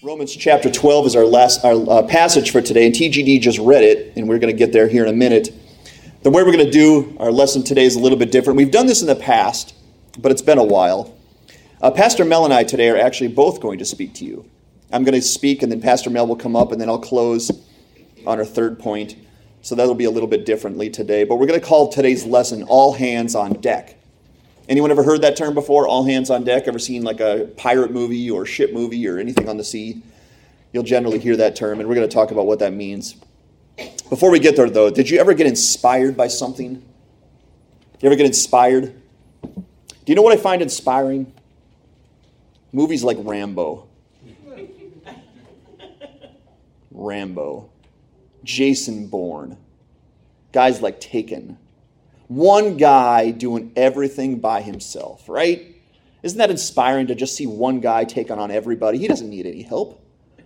Romans chapter 12 is our last our uh, passage for today, and TGD just read it, and we're going to get there here in a minute. The way we're going to do our lesson today is a little bit different. We've done this in the past, but it's been a while. Uh, Pastor Mel and I today are actually both going to speak to you. I'm going to speak, and then Pastor Mel will come up, and then I'll close on our third point. So that'll be a little bit differently today. But we're going to call today's lesson All Hands on Deck. Anyone ever heard that term before? All hands on deck? Ever seen like a pirate movie or ship movie or anything on the sea? You'll generally hear that term, and we're going to talk about what that means. Before we get there, though, did you ever get inspired by something? You ever get inspired? Do you know what I find inspiring? Movies like Rambo. Rambo. Jason Bourne. Guys like Taken one guy doing everything by himself, right? Isn't that inspiring to just see one guy taking on everybody? He doesn't need any help.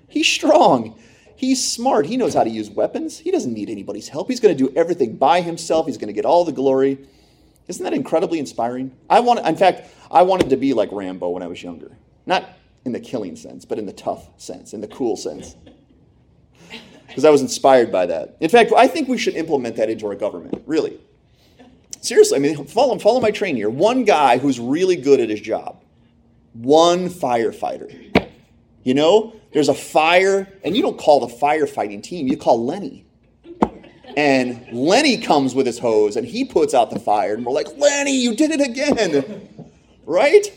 He's strong. He's smart. He knows how to use weapons. He doesn't need anybody's help. He's going to do everything by himself. He's going to get all the glory. Isn't that incredibly inspiring? I want in fact, I wanted to be like Rambo when I was younger. Not in the killing sense, but in the tough sense, in the cool sense. Because I was inspired by that. In fact, I think we should implement that into our government, really. Seriously, I mean, follow, follow my train here. One guy who's really good at his job, one firefighter. You know, there's a fire, and you don't call the firefighting team, you call Lenny. And Lenny comes with his hose and he puts out the fire, and we're like, Lenny, you did it again. Right?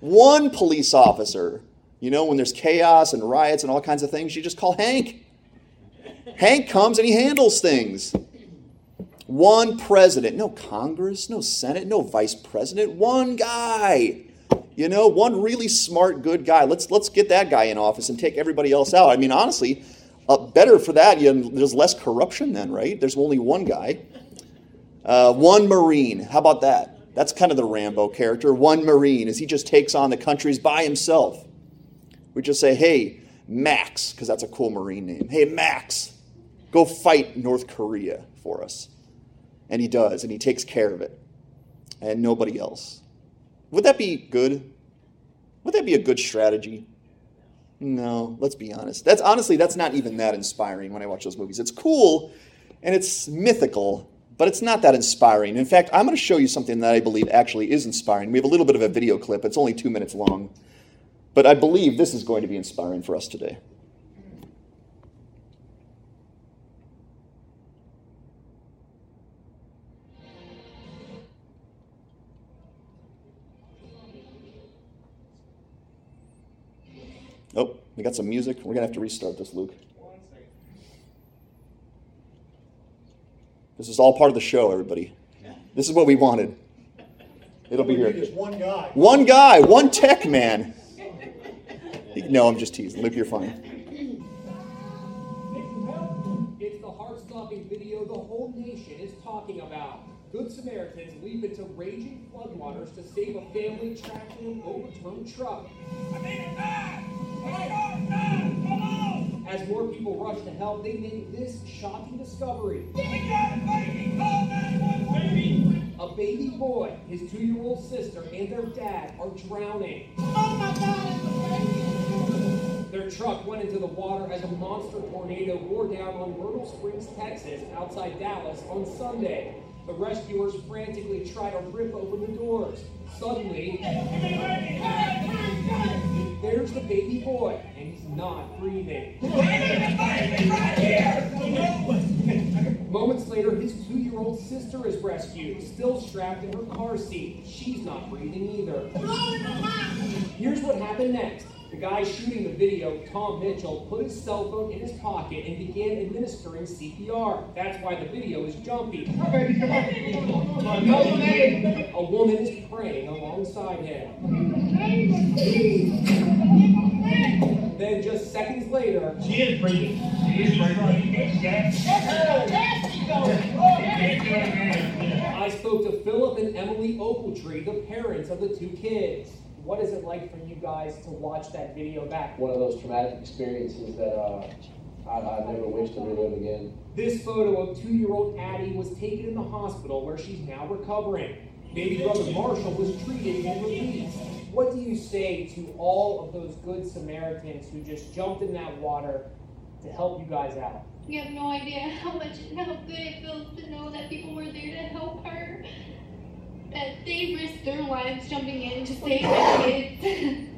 One police officer, you know, when there's chaos and riots and all kinds of things, you just call Hank. Hank comes and he handles things. One president, no Congress, no Senate, no vice president, one guy. You know, one really smart, good guy. Let's let's get that guy in office and take everybody else out. I mean, honestly, uh, better for that. You know, there's less corruption then, right? There's only one guy. Uh, one Marine. How about that? That's kind of the Rambo character. One Marine, as he just takes on the countries by himself. We just say, hey, Max, because that's a cool Marine name. Hey, Max, go fight North Korea for us. And he does, and he takes care of it, and nobody else. Would that be good? Would that be a good strategy? No, let's be honest. That's honestly, that's not even that inspiring when I watch those movies. It's cool and it's mythical, but it's not that inspiring. In fact, I'm going to show you something that I believe actually is inspiring. We have a little bit of a video clip, it's only two minutes long, but I believe this is going to be inspiring for us today. We got some music. We're going to have to restart this, Luke. This is all part of the show, everybody. This is what we wanted. It'll be here. one guy. One guy, one tech man. No, I'm just teasing. Luke, you're fine. Good Samaritans leap into raging floodwaters to save a family trapped in an overturned truck. As more people rush to help, they make this shocking discovery. A baby boy, his two-year-old sister, and their dad are drowning. Oh my god, it's the! Their truck went into the water as a monster tornado bore down on Myrtle Springs, Texas, outside Dallas on Sunday. The rescuers frantically try to rip open the doors. Suddenly, there's the baby boy, and he's not breathing. Moments later, his two year old sister is rescued, still strapped in her car seat. She's not breathing either. Here's what happened next. The guy shooting the video, Tom Mitchell, put his cell phone in his pocket and began administering CPR. That's why the video is jumpy. A woman is praying alongside him. Then just seconds later, She is breathing. She is I spoke to Philip and Emily Ogletree, the parents of the two kids. What is it like for you guys to watch that video back? one of those traumatic experiences that uh, I, I never wish to relive again. This photo of two-year-old Addie was taken in the hospital where she's now recovering. Baby brother Marshall was treated and released. What do you say to all of those good Samaritans who just jumped in that water to help you guys out? You have no idea how much how good it feels to know that people were there to help her. That they risked their lives jumping in to save my kids.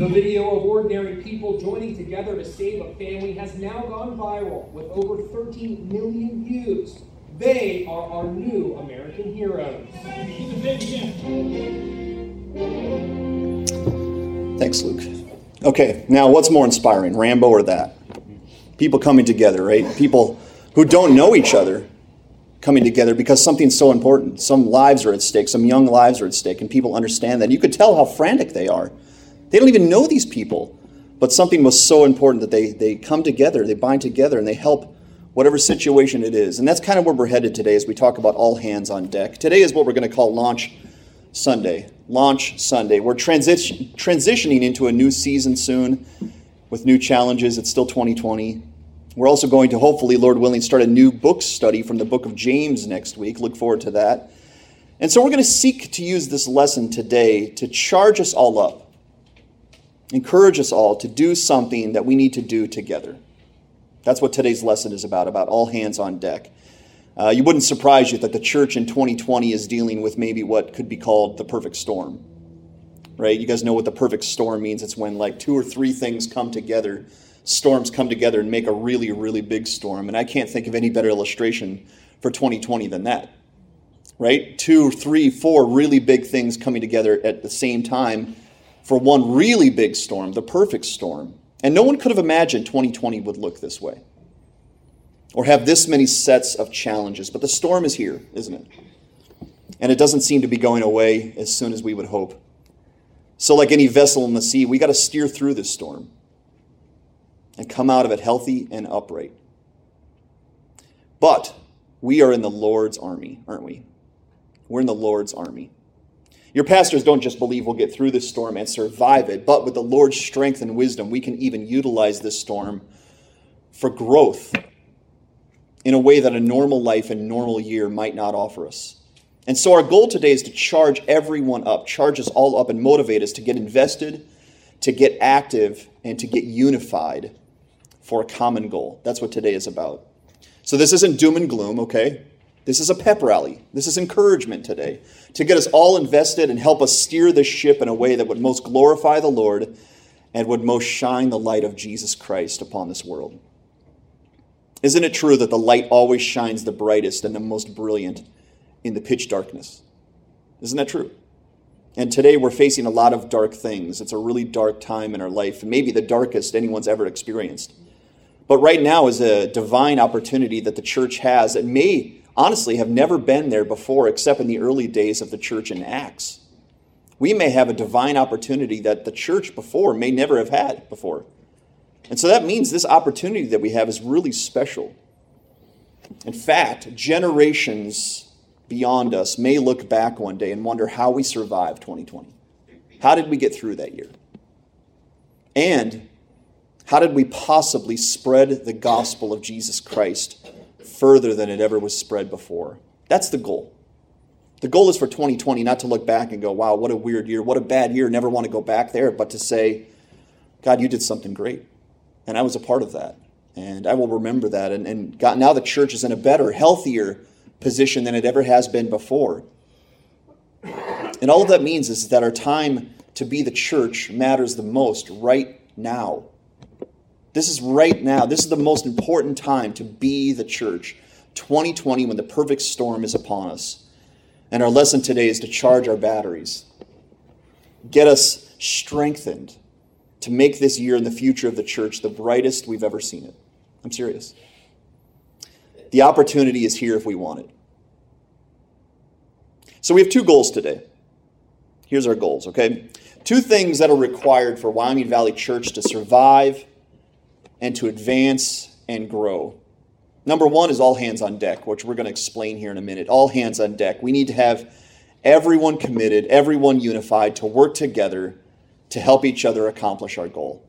The video of ordinary people joining together to save a family has now gone viral with over 13 million views. They are our new American heroes. Thanks, Luke. Okay, now what's more inspiring, Rambo or that? People coming together, right? People who don't know each other coming together because something's so important. Some lives are at stake, some young lives are at stake, and people understand that. You could tell how frantic they are. They don't even know these people, but something was so important that they, they come together, they bind together, and they help whatever situation it is. And that's kind of where we're headed today as we talk about all hands on deck. Today is what we're going to call Launch Sunday. Launch Sunday. We're transition, transitioning into a new season soon with new challenges. It's still 2020. We're also going to, hopefully, Lord willing, start a new book study from the book of James next week. Look forward to that. And so we're going to seek to use this lesson today to charge us all up, encourage us all to do something that we need to do together. That's what today's lesson is about, about all hands on deck. Uh, you wouldn't surprise you that the church in 2020 is dealing with maybe what could be called the perfect storm. Right? You guys know what the perfect storm means. It's when like two or three things come together storms come together and make a really, really big storm. And I can't think of any better illustration for 2020 than that. Right? Two, three, four really big things coming together at the same time for one really big storm, the perfect storm. And no one could have imagined 2020 would look this way or have this many sets of challenges. But the storm is here, isn't it? And it doesn't seem to be going away as soon as we would hope. So, like any vessel in the sea, we got to steer through this storm and come out of it healthy and upright. But we are in the Lord's army, aren't we? We're in the Lord's army. Your pastors don't just believe we'll get through this storm and survive it, but with the Lord's strength and wisdom, we can even utilize this storm for growth in a way that a normal life and normal year might not offer us. And so, our goal today is to charge everyone up, charge us all up, and motivate us to get invested, to get active, and to get unified for a common goal. That's what today is about. So this isn't doom and gloom, okay? This is a pep rally. This is encouragement today to get us all invested and help us steer this ship in a way that would most glorify the Lord and would most shine the light of Jesus Christ upon this world. Isn't it true that the light always shines the brightest and the most brilliant in the pitch darkness? Isn't that true? And today we're facing a lot of dark things. It's a really dark time in our life, maybe the darkest anyone's ever experienced. But right now is a divine opportunity that the church has that may honestly have never been there before, except in the early days of the church in Acts. We may have a divine opportunity that the church before may never have had before. And so that means this opportunity that we have is really special. In fact, generations beyond us may look back one day and wonder how we survived 2020. How did we get through that year? And how did we possibly spread the gospel of Jesus Christ further than it ever was spread before? That's the goal. The goal is for 2020 not to look back and go, wow, what a weird year, what a bad year, never want to go back there, but to say, God, you did something great. And I was a part of that. And I will remember that. And, and God, now the church is in a better, healthier position than it ever has been before. And all of that means is that our time to be the church matters the most right now. This is right now. This is the most important time to be the church. 2020, when the perfect storm is upon us. And our lesson today is to charge our batteries, get us strengthened to make this year and the future of the church the brightest we've ever seen it. I'm serious. The opportunity is here if we want it. So we have two goals today. Here's our goals, okay? Two things that are required for Wyoming Valley Church to survive and to advance and grow. Number one is all hands on deck, which we're going to explain here in a minute. All hands on deck. We need to have everyone committed, everyone unified to work together to help each other accomplish our goal.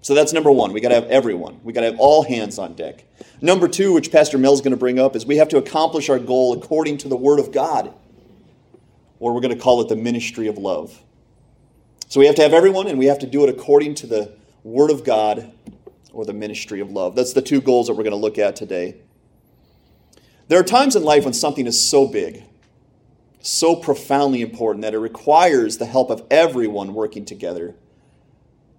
So that's number one. We got to have everyone. We got to have all hands on deck. Number two, which Pastor Mel's going to bring up, is we have to accomplish our goal according to the Word of God, or we're going to call it the ministry of love. So we have to have everyone, and we have to do it according to the Word of God or the ministry of love. That's the two goals that we're going to look at today. There are times in life when something is so big, so profoundly important, that it requires the help of everyone working together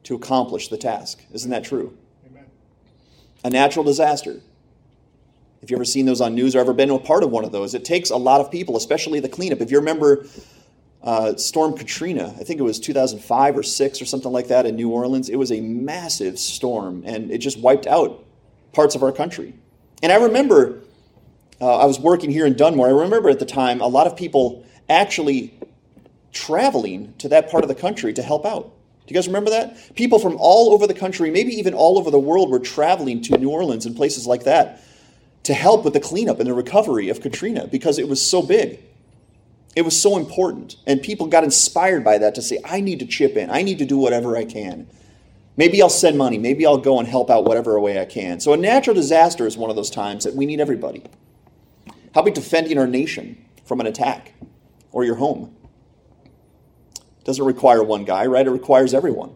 to accomplish the task. Isn't that true? Amen. A natural disaster. If you've ever seen those on news or ever been a part of one of those, it takes a lot of people, especially the cleanup. If you remember uh, Storm Katrina, I think it was 2005 or 6 or something like that in New Orleans, it was a massive storm and it just wiped out parts of our country. And I remember, uh, I was working here in Dunmore, I remember at the time a lot of people actually traveling to that part of the country to help out. Do you guys remember that? People from all over the country, maybe even all over the world, were traveling to New Orleans and places like that to help with the cleanup and the recovery of Katrina because it was so big. It was so important. And people got inspired by that to say, I need to chip in. I need to do whatever I can. Maybe I'll send money. Maybe I'll go and help out whatever way I can. So a natural disaster is one of those times that we need everybody. How about defending our nation from an attack or your home? It doesn't require one guy, right? It requires everyone.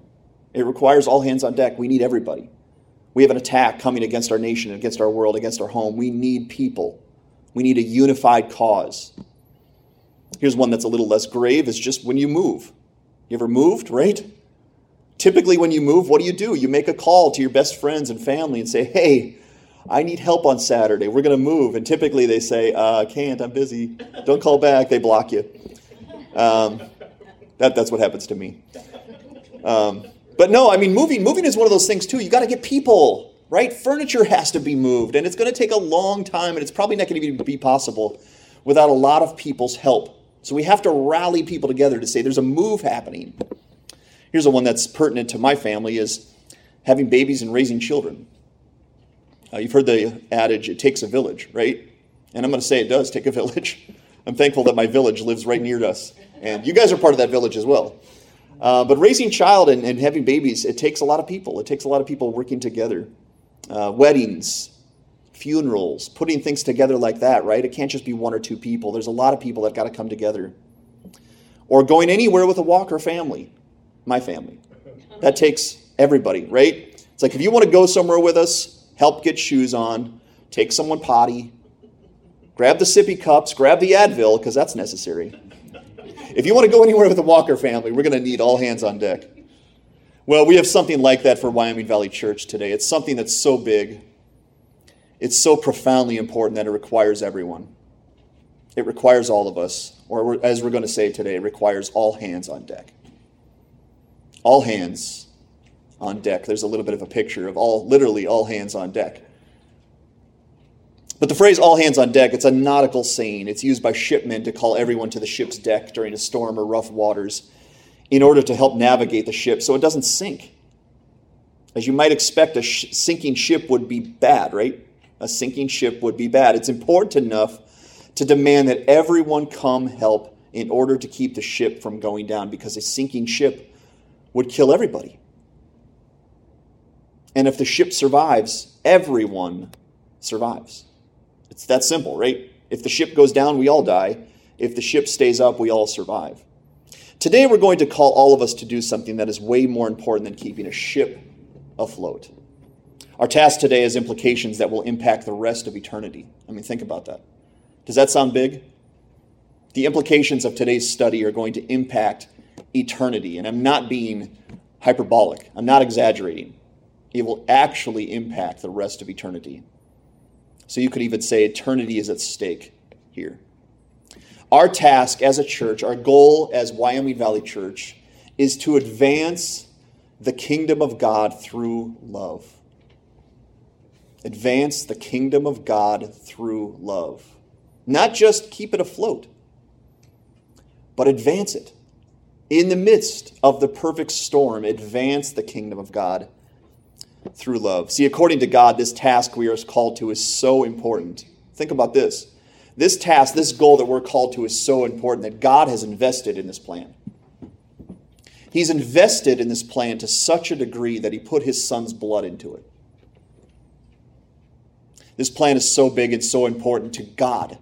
It requires all hands on deck. We need everybody. We have an attack coming against our nation, against our world, against our home. We need people. We need a unified cause. Here's one that's a little less grave. It's just when you move. You ever moved, right? Typically, when you move, what do you do? You make a call to your best friends and family and say, hey, I need help on Saturday. We're going to move. And typically they say, uh, can't, I'm busy. Don't call back. They block you. Um, that, that's what happens to me. Um, but no, I mean, moving, moving is one of those things too. You got to get people, right? Furniture has to be moved, and it's going to take a long time, and it's probably not going to be possible without a lot of people's help. So we have to rally people together to say there's a move happening. Here's the one that's pertinent to my family is having babies and raising children. Uh, you've heard the adage, it takes a village, right? And I'm going to say it does take a village. I'm thankful that my village lives right near us. And you guys are part of that village as well. Uh, but raising child and, and, having babies, it takes a lot of people. It takes a lot of people working together. Uh, weddings, funerals, putting things together like that, right? It can't just be one or two people. There's a lot of people that got to come together. Or going anywhere with a Walker family, my family. That takes everybody, right? It's like if you want to go somewhere with us, help get shoes on, take someone potty, grab the sippy cups, grab the Advil, because that's necessary. If you want to go anywhere with the Walker family, we're going to need all hands on deck. Well, we have something like that for Wyoming Valley Church today. It's something that's so big, it's so profoundly important that it requires everyone. It requires all of us, or as we're going to say today, it requires all hands on deck. All hands on deck. There's a little bit of a picture of all, literally all hands on deck. But the phrase all hands on deck, it's a nautical saying. It's used by shipmen to call everyone to the ship's deck during a storm or rough waters in order to help navigate the ship so it doesn't sink. As you might expect, a sh- sinking ship would be bad, right? A sinking ship would be bad. It's important enough to demand that everyone come help in order to keep the ship from going down because a sinking ship would kill everybody. And if the ship survives, everyone survives. It's that simple, right? If the ship goes down, we all die. If the ship stays up, we all survive. Today, we're going to call all of us to do something that is way more important than keeping a ship afloat. Our task today has implications that will impact the rest of eternity. I mean, think about that. Does that sound big? The implications of today's study are going to impact eternity, and I'm not being hyperbolic, I'm not exaggerating. It will actually impact the rest of eternity. So you could even say eternity is at stake here. Our task as a church, our goal as Wyoming Valley Church, is to advance the kingdom of God through love. Advance the kingdom of God through love. Not just keep it afloat, but advance it. In the midst of the perfect storm, advance the kingdom of God through love. See, according to God, this task we are called to is so important. Think about this. This task, this goal that we're called to is so important that God has invested in this plan. He's invested in this plan to such a degree that he put his son's blood into it. This plan is so big and so important to God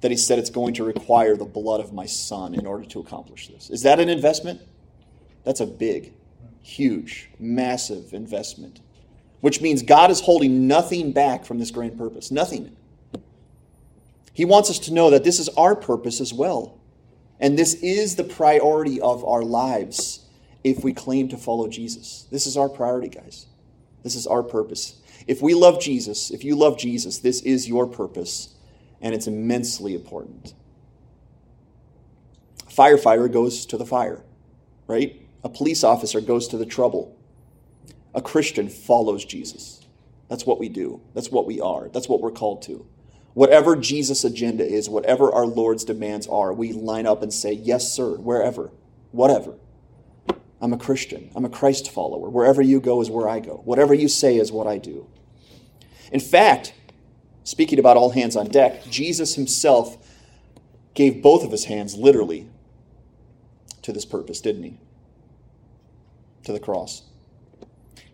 that he said it's going to require the blood of my son in order to accomplish this. Is that an investment? That's a big, huge, massive investment, which means God is holding nothing back from this grand purpose. Nothing. He wants us to know that this is our purpose as well. And this is the priority of our lives if we claim to follow Jesus. This is our priority, guys. This is our purpose. If we love Jesus, if you love Jesus, this is your purpose and it's immensely important. A firefighter goes to the fire, right? A police officer goes to the trouble. A Christian follows Jesus. That's what we do. That's what we are. That's what we're called to. Whatever Jesus' agenda is, whatever our Lord's demands are, we line up and say, Yes, sir, wherever, whatever. I'm a Christian. I'm a Christ follower. Wherever you go is where I go. Whatever you say is what I do. In fact, Speaking about all hands on deck, Jesus himself gave both of his hands literally to this purpose, didn't he? To the cross.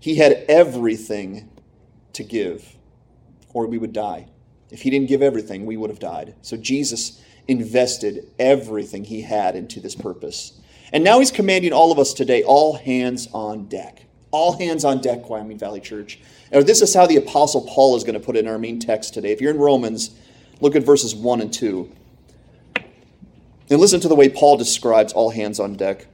He had everything to give, or we would die. If he didn't give everything, we would have died. So Jesus invested everything he had into this purpose. And now he's commanding all of us today, all hands on deck. All hands on deck, Wyoming Valley Church. And this is how the Apostle Paul is going to put it in our main text today. If you're in Romans, look at verses 1 and 2. And listen to the way Paul describes all hands on deck.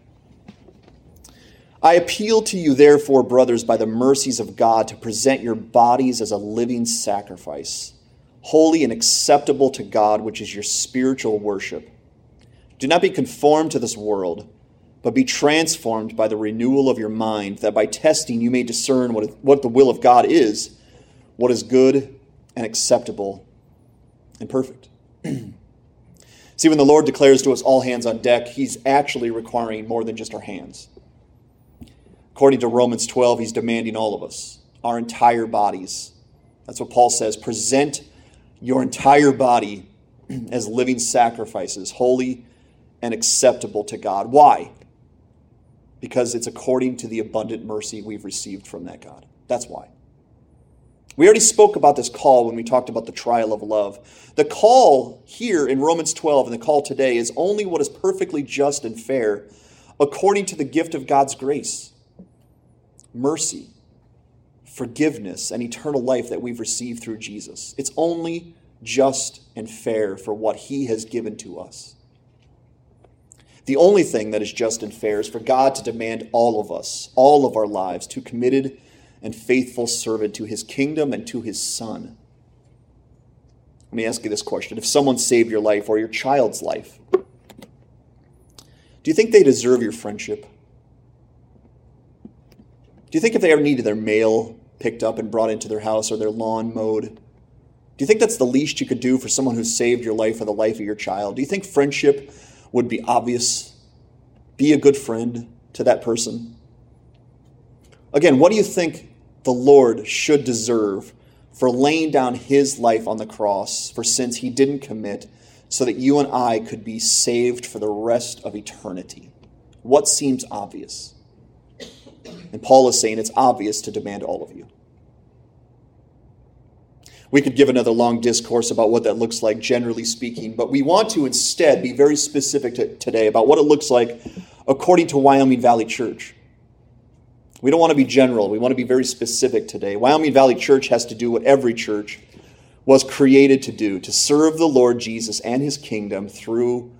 I appeal to you, therefore, brothers, by the mercies of God, to present your bodies as a living sacrifice, holy and acceptable to God, which is your spiritual worship. Do not be conformed to this world but be transformed by the renewal of your mind, that by testing you may discern what, what the will of God is, what is good and acceptable and perfect. See, when the Lord declares to us all hands on deck, He's actually requiring more than just our hands. According to Romans 12, He's demanding all of us, our entire bodies. That's what Paul says. Present your entire body as living sacrifices, holy and acceptable to God. Why? Because it's according to the abundant mercy we've received from that God. That's why. We already spoke about this call when we talked about the trial of love. The call here in Romans 12 and the call today is only what is perfectly just and fair according to the gift of God's grace mercy, forgiveness, and eternal life that we've received through Jesus. It's only just and fair for what He has given to us. The only thing that is just and fair is for God to demand all of us, all of our lives, to committed and faithful servant to his kingdom and to his son. Let me ask you this question. If someone saved your life or your child's life, do you think they deserve your friendship? Do you think if they ever needed their mail picked up and brought into their house or their lawn mowed, do you think that's the least you could do for someone who saved your life or the life of your child? Do you think friendship would be obvious. Be a good friend to that person. Again, what do you think the Lord should deserve for laying down his life on the cross for sins he didn't commit so that you and I could be saved for the rest of eternity? What seems obvious? And Paul is saying it's obvious to demand all of you. We could give another long discourse about what that looks like, generally speaking, but we want to instead be very specific to, today about what it looks like according to Wyoming Valley Church. We don't want to be general, we want to be very specific today. Wyoming Valley Church has to do what every church was created to do to serve the Lord Jesus and his kingdom through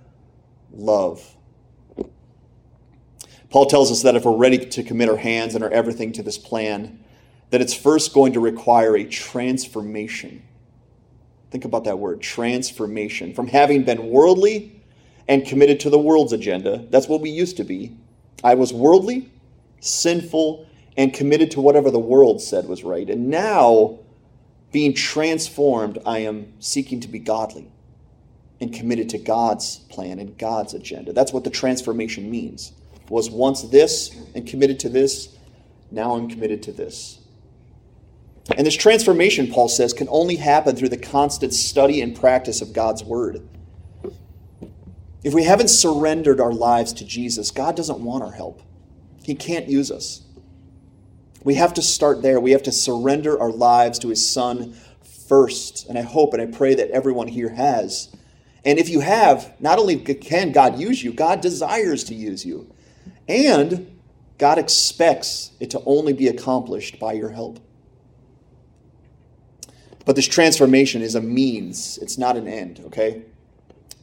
love. Paul tells us that if we're ready to commit our hands and our everything to this plan, that it's first going to require a transformation. Think about that word transformation. From having been worldly and committed to the world's agenda, that's what we used to be. I was worldly, sinful, and committed to whatever the world said was right. And now, being transformed, I am seeking to be godly and committed to God's plan and God's agenda. That's what the transformation means. Was once this and committed to this, now I'm committed to this. And this transformation, Paul says, can only happen through the constant study and practice of God's Word. If we haven't surrendered our lives to Jesus, God doesn't want our help. He can't use us. We have to start there. We have to surrender our lives to His Son first. And I hope and I pray that everyone here has. And if you have, not only can God use you, God desires to use you. And God expects it to only be accomplished by your help. But this transformation is a means, it's not an end, okay?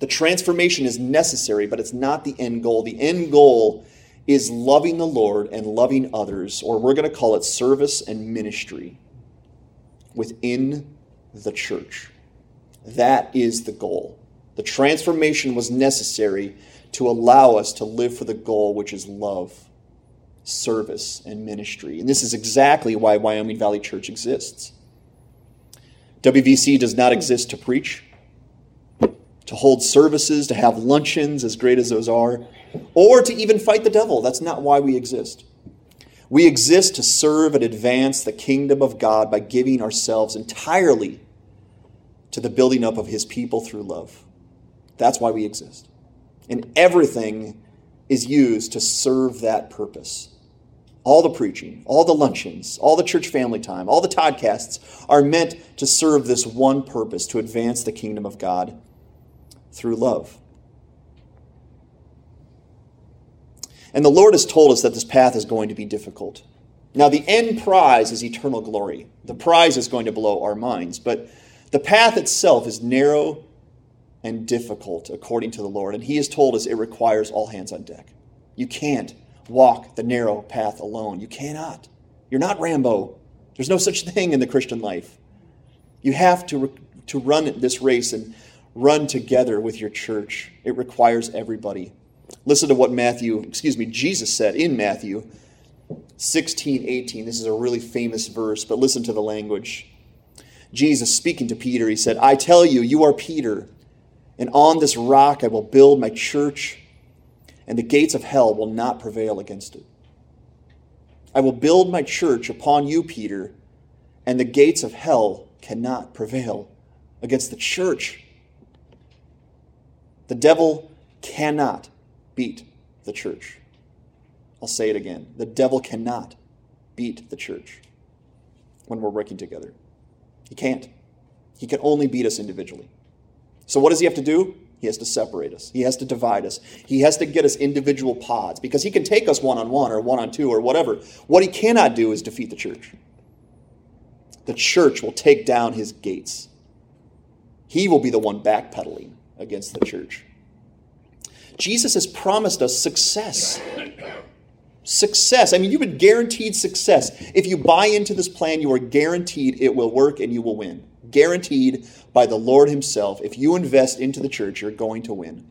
The transformation is necessary, but it's not the end goal. The end goal is loving the Lord and loving others, or we're going to call it service and ministry within the church. That is the goal. The transformation was necessary to allow us to live for the goal, which is love, service, and ministry. And this is exactly why Wyoming Valley Church exists. WVC does not exist to preach, to hold services, to have luncheons, as great as those are, or to even fight the devil. That's not why we exist. We exist to serve and advance the kingdom of God by giving ourselves entirely to the building up of his people through love. That's why we exist. And everything is used to serve that purpose all the preaching, all the luncheons, all the church family time, all the podcasts are meant to serve this one purpose to advance the kingdom of God through love. And the Lord has told us that this path is going to be difficult. Now, the end prize is eternal glory. The prize is going to blow our minds, but the path itself is narrow and difficult according to the Lord. And He has told us it requires all hands on deck. You can't walk the narrow path alone. You cannot. You're not Rambo. There's no such thing in the Christian life. You have to, to run this race and run together with your church. It requires everybody. Listen to what Matthew, excuse me, Jesus said in Matthew 16, 18. This is a really famous verse, but listen to the language. Jesus speaking to Peter, he said, I tell you, you are Peter, and on this rock I will build my church and the gates of hell will not prevail against it. I will build my church upon you, Peter, and the gates of hell cannot prevail against the church. The devil cannot beat the church. I'll say it again. The devil cannot beat the church when we're working together. He can't. He can only beat us individually. So, what does he have to do? He has to separate us. He has to divide us. He has to get us individual pods because he can take us one on one or one on two or whatever. What he cannot do is defeat the church. The church will take down his gates. He will be the one backpedaling against the church. Jesus has promised us success. Success. I mean, you've been guaranteed success. If you buy into this plan, you are guaranteed it will work and you will win guaranteed by the Lord Himself. If you invest into the church, you're going to win.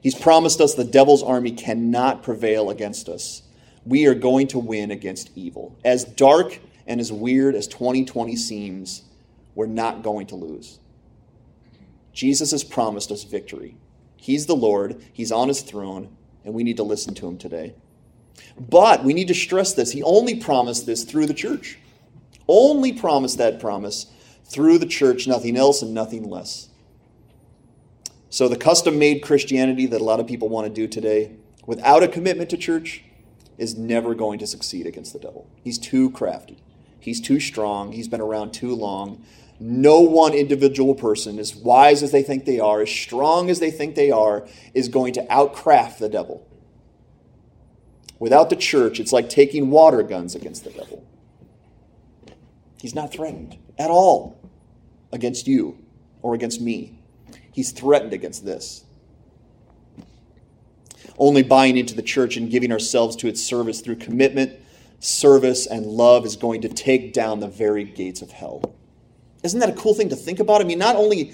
He's promised us the devil's army cannot prevail against us. We are going to win against evil. As dark and as weird as 2020 seems, we're not going to lose. Jesus has promised us victory. He's the Lord, He's on His throne, and we need to listen to Him today. But we need to stress this He only promised this through the church. Only promised that promise through the church, nothing else and nothing less. So, the custom made Christianity that a lot of people want to do today, without a commitment to church, is never going to succeed against the devil. He's too crafty, he's too strong, he's been around too long. No one individual person, as wise as they think they are, as strong as they think they are, is going to outcraft the devil. Without the church, it's like taking water guns against the devil. He's not threatened at all against you or against me. He's threatened against this. Only buying into the church and giving ourselves to its service through commitment, service, and love is going to take down the very gates of hell. Isn't that a cool thing to think about? I mean, not only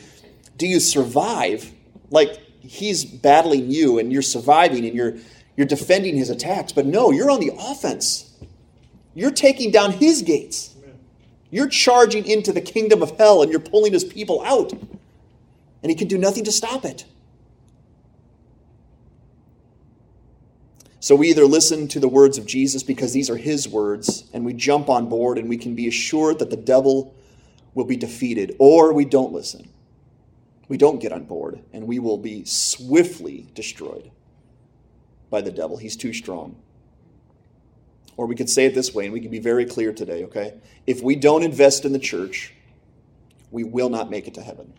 do you survive, like he's battling you and you're surviving and you're you're defending his attacks, but no, you're on the offense. You're taking down his gates. You're charging into the kingdom of hell and you're pulling his people out. And he can do nothing to stop it. So we either listen to the words of Jesus because these are his words and we jump on board and we can be assured that the devil will be defeated, or we don't listen. we don't get on board, and we will be swiftly destroyed by the devil. He's too strong. Or we could say it this way, and we can be very clear today, okay? If we don't invest in the church, we will not make it to heaven.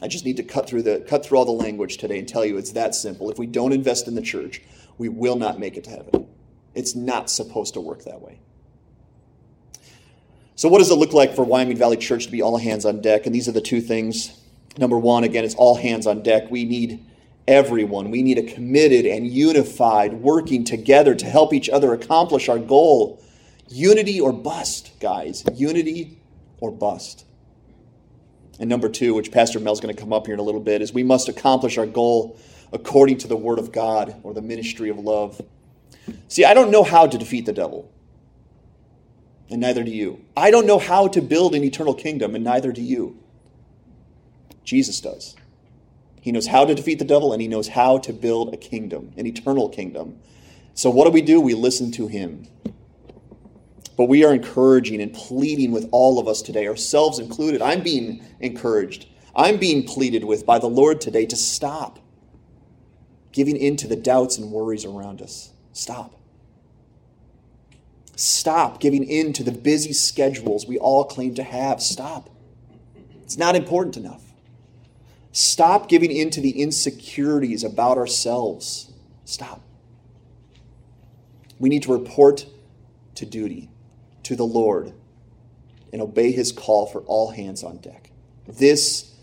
I just need to cut through the cut through all the language today and tell you it's that simple. If we don't invest in the church, we will not make it to heaven. It's not supposed to work that way. So, what does it look like for Wyoming Valley Church to be all hands on deck? And these are the two things. Number one, again, it's all hands on deck. We need everyone. We need a committed and unified working together to help each other accomplish our goal. Unity or bust, guys. Unity or bust. And number two, which Pastor Mel's going to come up here in a little bit, is we must accomplish our goal according to the Word of God or the ministry of love. See, I don't know how to defeat the devil, and neither do you. I don't know how to build an eternal kingdom, and neither do you. Jesus does. He knows how to defeat the devil, and he knows how to build a kingdom, an eternal kingdom. So, what do we do? We listen to him. But we are encouraging and pleading with all of us today, ourselves included. I'm being encouraged. I'm being pleaded with by the Lord today to stop giving in to the doubts and worries around us. Stop. Stop giving in to the busy schedules we all claim to have. Stop. It's not important enough. Stop giving in to the insecurities about ourselves. Stop. We need to report to duty, to the Lord, and obey his call for all hands on deck. This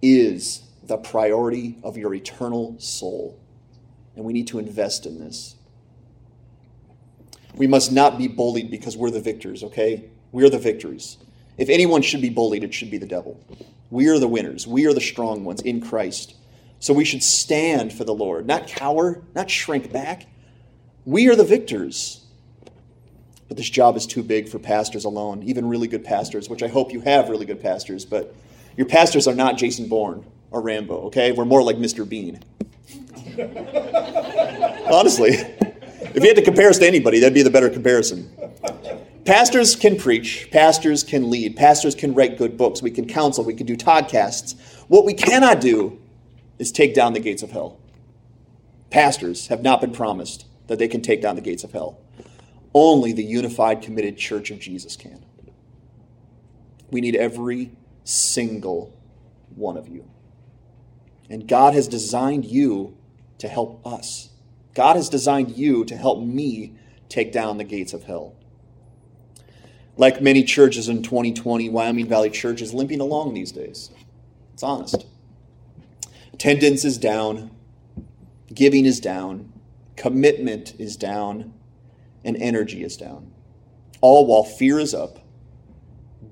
is the priority of your eternal soul, and we need to invest in this. We must not be bullied because we're the victors, okay? We're the victors. If anyone should be bullied, it should be the devil. We are the winners. We are the strong ones in Christ. So we should stand for the Lord, not cower, not shrink back. We are the victors. But this job is too big for pastors alone, even really good pastors, which I hope you have really good pastors, but your pastors are not Jason Bourne or Rambo, okay? We're more like Mr. Bean. Honestly, if you had to compare us to anybody, that'd be the better comparison. Pastors can preach, pastors can lead, pastors can write good books, we can counsel, we can do podcasts. What we cannot do is take down the gates of hell. Pastors have not been promised that they can take down the gates of hell. Only the unified, committed church of Jesus can. We need every single one of you. And God has designed you to help us. God has designed you to help me take down the gates of hell. Like many churches in 2020, Wyoming Valley Church is limping along these days. It's honest. Attendance is down, giving is down, commitment is down, and energy is down. All while fear is up,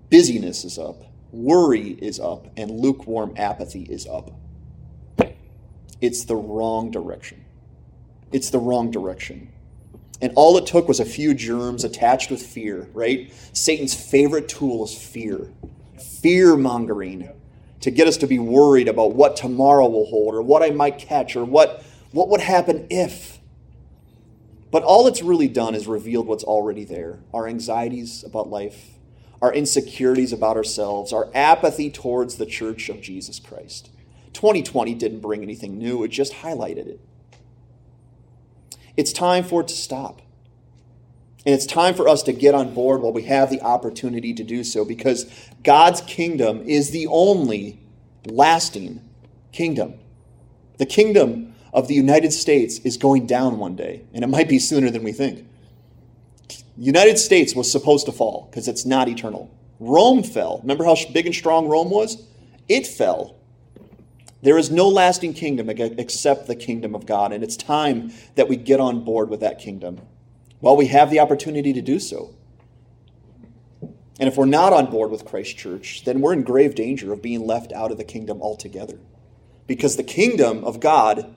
busyness is up, worry is up, and lukewarm apathy is up. It's the wrong direction. It's the wrong direction. And all it took was a few germs attached with fear, right? Satan's favorite tool is fear. Fear mongering to get us to be worried about what tomorrow will hold or what I might catch or what, what would happen if. But all it's really done is revealed what's already there our anxieties about life, our insecurities about ourselves, our apathy towards the church of Jesus Christ. 2020 didn't bring anything new, it just highlighted it. It's time for it to stop. And it's time for us to get on board while we have the opportunity to do so because God's kingdom is the only lasting kingdom. The kingdom of the United States is going down one day, and it might be sooner than we think. The United States was supposed to fall because it's not eternal. Rome fell. Remember how big and strong Rome was? It fell there is no lasting kingdom except the kingdom of God, and it's time that we get on board with that kingdom while we have the opportunity to do so. And if we're not on board with Christ Church, then we're in grave danger of being left out of the kingdom altogether. Because the kingdom of God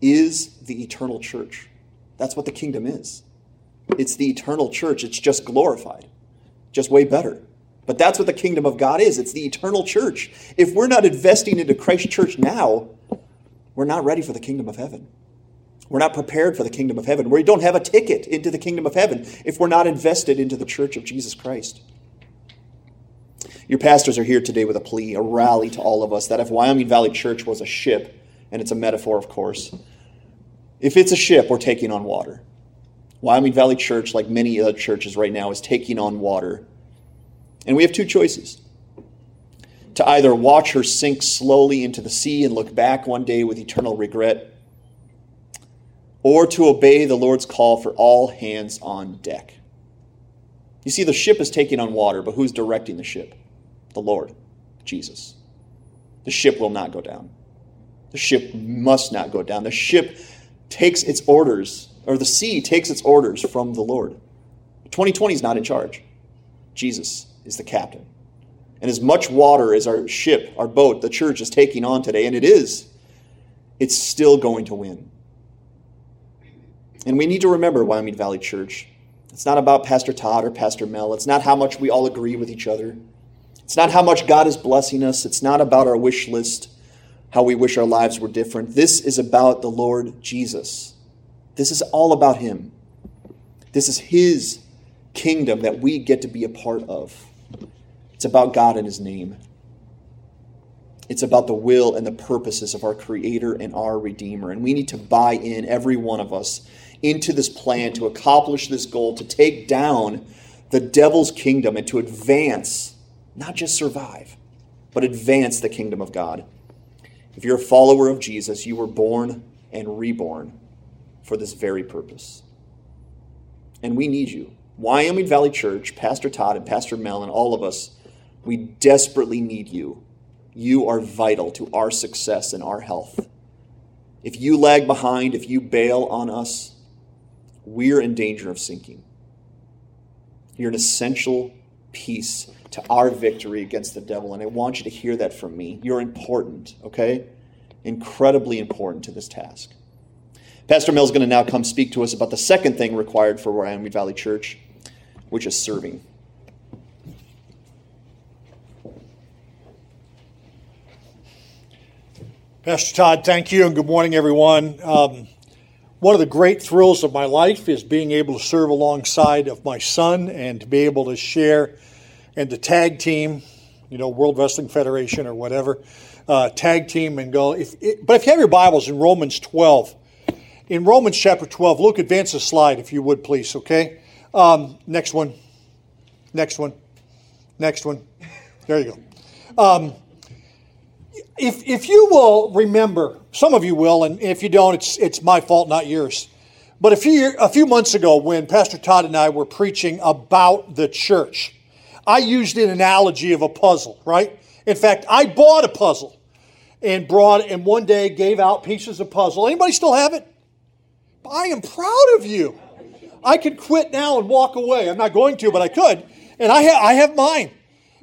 is the eternal church. That's what the kingdom is. It's the eternal church. It's just glorified, just way better. But that's what the kingdom of God is it's the eternal church. If we're not investing into Christ Church now, we're not ready for the kingdom of heaven. We're not prepared for the kingdom of heaven. We don't have a ticket into the kingdom of heaven if we're not invested into the church of Jesus Christ. Your pastors are here today with a plea, a rally to all of us that if Wyoming Valley Church was a ship, and it's a metaphor, of course, if it's a ship, we're taking on water. Wyoming Valley Church, like many other churches right now, is taking on water. And we have two choices to either watch her sink slowly into the sea and look back one day with eternal regret, or to obey the Lord's call for all hands on deck. You see, the ship is taking on water, but who's directing the ship? The Lord, Jesus. The ship will not go down. The ship must not go down. The ship takes its orders, or the sea takes its orders from the Lord. 2020 is not in charge. Jesus is the captain. And as much water as our ship, our boat, the church is taking on today, and it is, it's still going to win. And we need to remember Wyoming Valley Church. It's not about Pastor Todd or Pastor Mel. It's not how much we all agree with each other. It's not how much God is blessing us. It's not about our wish list, how we wish our lives were different. This is about the Lord Jesus. This is all about Him. This is His kingdom that we get to be a part of. It's about God and His name. It's about the will and the purposes of our Creator and our Redeemer. And we need to buy in, every one of us, into this plan to accomplish this goal, to take down the devil's kingdom and to advance, not just survive, but advance the kingdom of God. If you're a follower of Jesus, you were born and reborn for this very purpose. And we need you. Wyoming Valley Church, Pastor Todd and Pastor Mel, and all of us we desperately need you. You are vital to our success and our health. If you lag behind, if you bail on us, we're in danger of sinking. You're an essential piece to our victory against the devil, and I want you to hear that from me. You're important, okay? Incredibly important to this task. Pastor Mel is going to now come speak to us about the second thing required for Wyoming Valley Church, which is serving. Pastor Todd, thank you, and good morning, everyone. Um, one of the great thrills of my life is being able to serve alongside of my son and to be able to share and the tag team, you know, World Wrestling Federation or whatever, uh, tag team and go. If it, but if you have your Bibles in Romans 12, in Romans chapter 12, Luke, advance the slide if you would, please. Okay, um, next one, next one, next one. There you go. Um, if, if you will remember, some of you will, and if you don't, it's, it's my fault, not yours. But a few, a few months ago, when Pastor Todd and I were preaching about the church, I used an analogy of a puzzle, right? In fact, I bought a puzzle and brought and one day gave out pieces of puzzle. Anybody still have it? I am proud of you. I could quit now and walk away. I'm not going to, but I could. And I, ha- I have mine.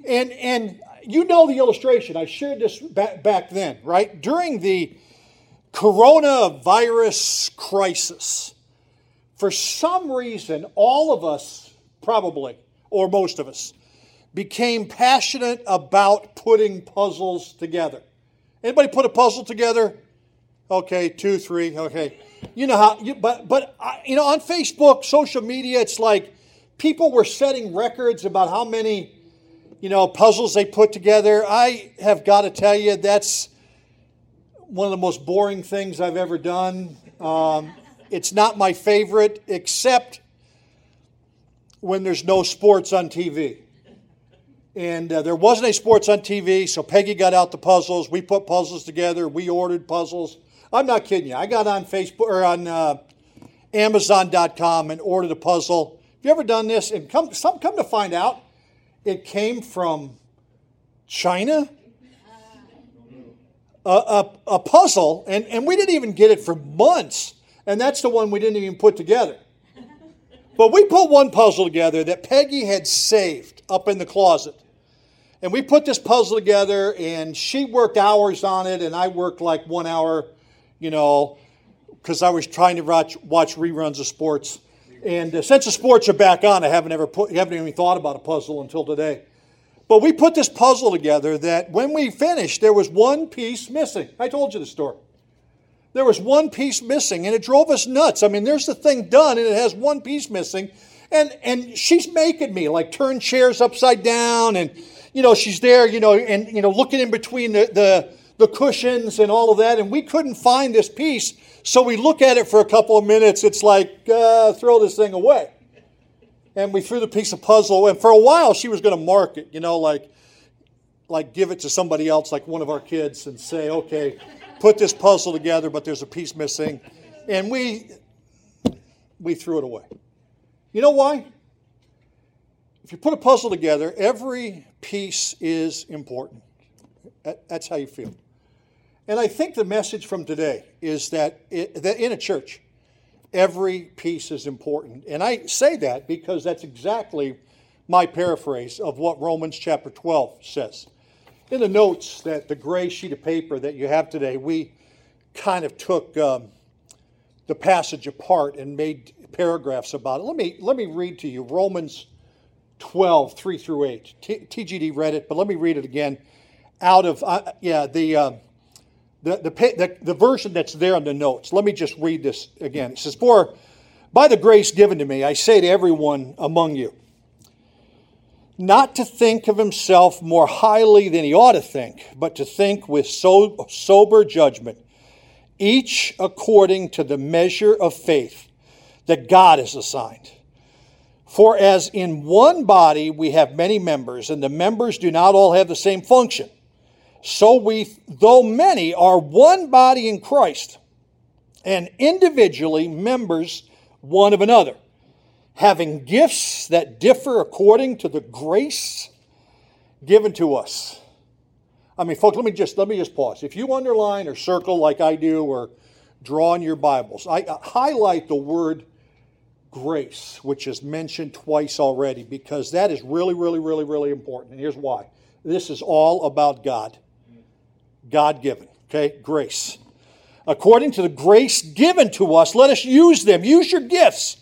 And, and you know the illustration. I shared this back, back then, right? During the coronavirus crisis, for some reason, all of us, probably, or most of us, became passionate about putting puzzles together. Anybody put a puzzle together? Okay, two, three. Okay, you know how. You, but but you know, on Facebook, social media, it's like people were setting records about how many you know, puzzles they put together. I have got to tell you, that's one of the most boring things I've ever done. Um, it's not my favorite, except when there's no sports on TV. And uh, there wasn't any sports on TV, so Peggy got out the puzzles. We put puzzles together. We ordered puzzles. I'm not kidding you. I got on Facebook or on uh, Amazon.com and ordered a puzzle. Have you ever done this? And come, some, come to find out, it came from China. A, a, a, puzzle, and, and we didn't even get it for months, and that's the one we didn't even put together. But we put one puzzle together that Peggy had saved up in the closet. And we put this puzzle together, and she worked hours on it, and I worked like one hour, you know, because I was trying to watch, watch reruns of sports. And uh, since the sports are back on, I haven't ever put, haven't even thought about a puzzle until today. But we put this puzzle together that when we finished, there was one piece missing. I told you the story. There was one piece missing, and it drove us nuts. I mean, there's the thing done, and it has one piece missing. And, and she's making me like turn chairs upside down and, you know, she's there, you know, and, you know, looking in between the, the, the cushions and all of that, and we couldn't find this piece. So we look at it for a couple of minutes. It's like, uh, throw this thing away. And we threw the piece of puzzle, and for a while she was going to mark it, you know, like, like give it to somebody else, like one of our kids, and say, okay, put this puzzle together, but there's a piece missing. And we, we threw it away. You know why? If you put a puzzle together, every piece is important. That's how you feel. And I think the message from today is that, it, that in a church, every piece is important. And I say that because that's exactly my paraphrase of what Romans chapter 12 says. In the notes that the gray sheet of paper that you have today, we kind of took um, the passage apart and made paragraphs about it. Let me, let me read to you Romans 12, 3 through 8. T- TGD read it, but let me read it again out of, uh, yeah, the, uh, the, the, the, the version that's there on the notes. Let me just read this again. It says, For by the grace given to me, I say to everyone among you, not to think of himself more highly than he ought to think, but to think with so, sober judgment, each according to the measure of faith that God has assigned. For as in one body we have many members, and the members do not all have the same function, so we, though many, are one body in Christ, and individually members one of another, having gifts that differ according to the grace given to us. I mean, folks, let me just let me just pause. If you underline or circle like I do, or draw in your Bibles, I uh, highlight the word grace, which is mentioned twice already, because that is really, really, really, really important. And here's why this is all about God. God given, okay? Grace. According to the grace given to us, let us use them. Use your gifts.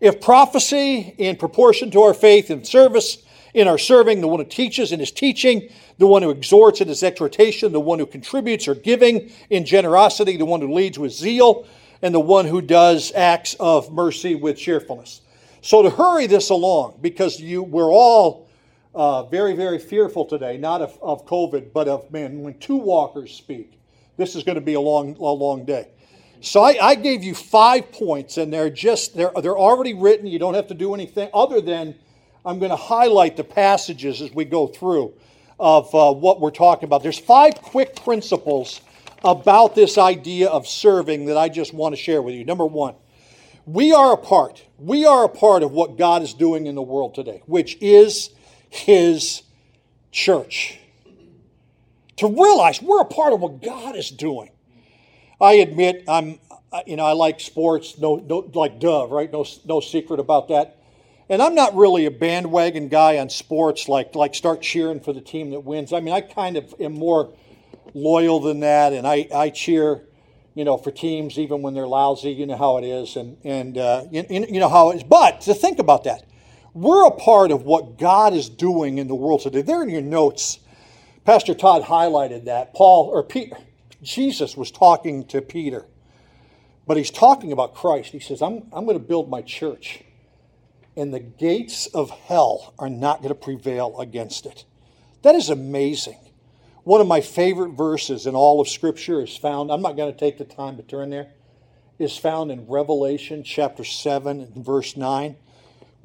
If prophecy in proportion to our faith and service, in our serving, the one who teaches in his teaching, the one who exhorts in his exhortation, the one who contributes or giving in generosity, the one who leads with zeal, and the one who does acts of mercy with cheerfulness. So to hurry this along, because you we're all uh, very, very fearful today, not of, of COVID, but of man, when two walkers speak, this is going to be a long, a long day. So I, I gave you five points, and they're just they're they're already written. You don't have to do anything other than I'm going to highlight the passages as we go through of uh, what we're talking about. There's five quick principles about this idea of serving that I just want to share with you. Number one, we are a part, we are a part of what God is doing in the world today, which is His church. To realize we're a part of what God is doing. I admit I'm, you know, I like sports, no, no like Dove, right? No, no secret about that. And I'm not really a bandwagon guy on sports, like like start cheering for the team that wins. I mean, I kind of am more loyal than that, and I, I cheer, you know, for teams even when they're lousy. You know how it is, and and uh, you, you know how it is. But to think about that, we're a part of what God is doing in the world today. There in your notes, Pastor Todd highlighted that Paul or Peter, Jesus was talking to Peter, but he's talking about Christ. He says, "I'm I'm going to build my church." And the gates of hell are not going to prevail against it. That is amazing. One of my favorite verses in all of Scripture is found, I'm not going to take the time to turn there, is found in Revelation chapter 7 and verse 9.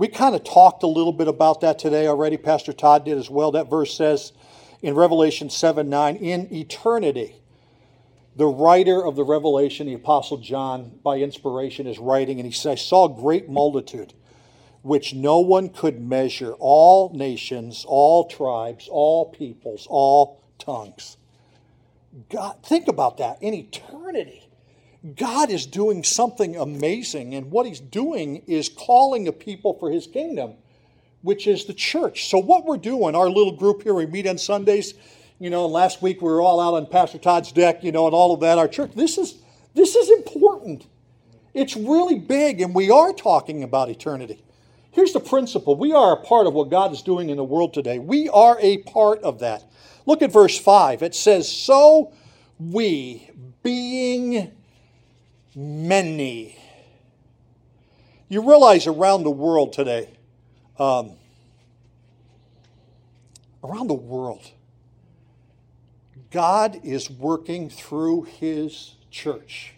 We kind of talked a little bit about that today already. Pastor Todd did as well. That verse says in Revelation 7 9, in eternity, the writer of the Revelation, the Apostle John, by inspiration, is writing, and he says, I saw a great multitude which no one could measure, all nations, all tribes, all peoples, all tongues. God, think about that. In eternity, God is doing something amazing, and what He's doing is calling a people for His kingdom, which is the church. So, what we're doing, our little group here, we meet on Sundays. You know, last week we were all out on Pastor Todd's deck, you know, and all of that. Our church, this is this is important. It's really big, and we are talking about eternity. Here's the principle we are a part of what God is doing in the world today. We are a part of that. Look at verse 5. It says, So we, being many. You realize around the world today, um, around the world, God is working through His church.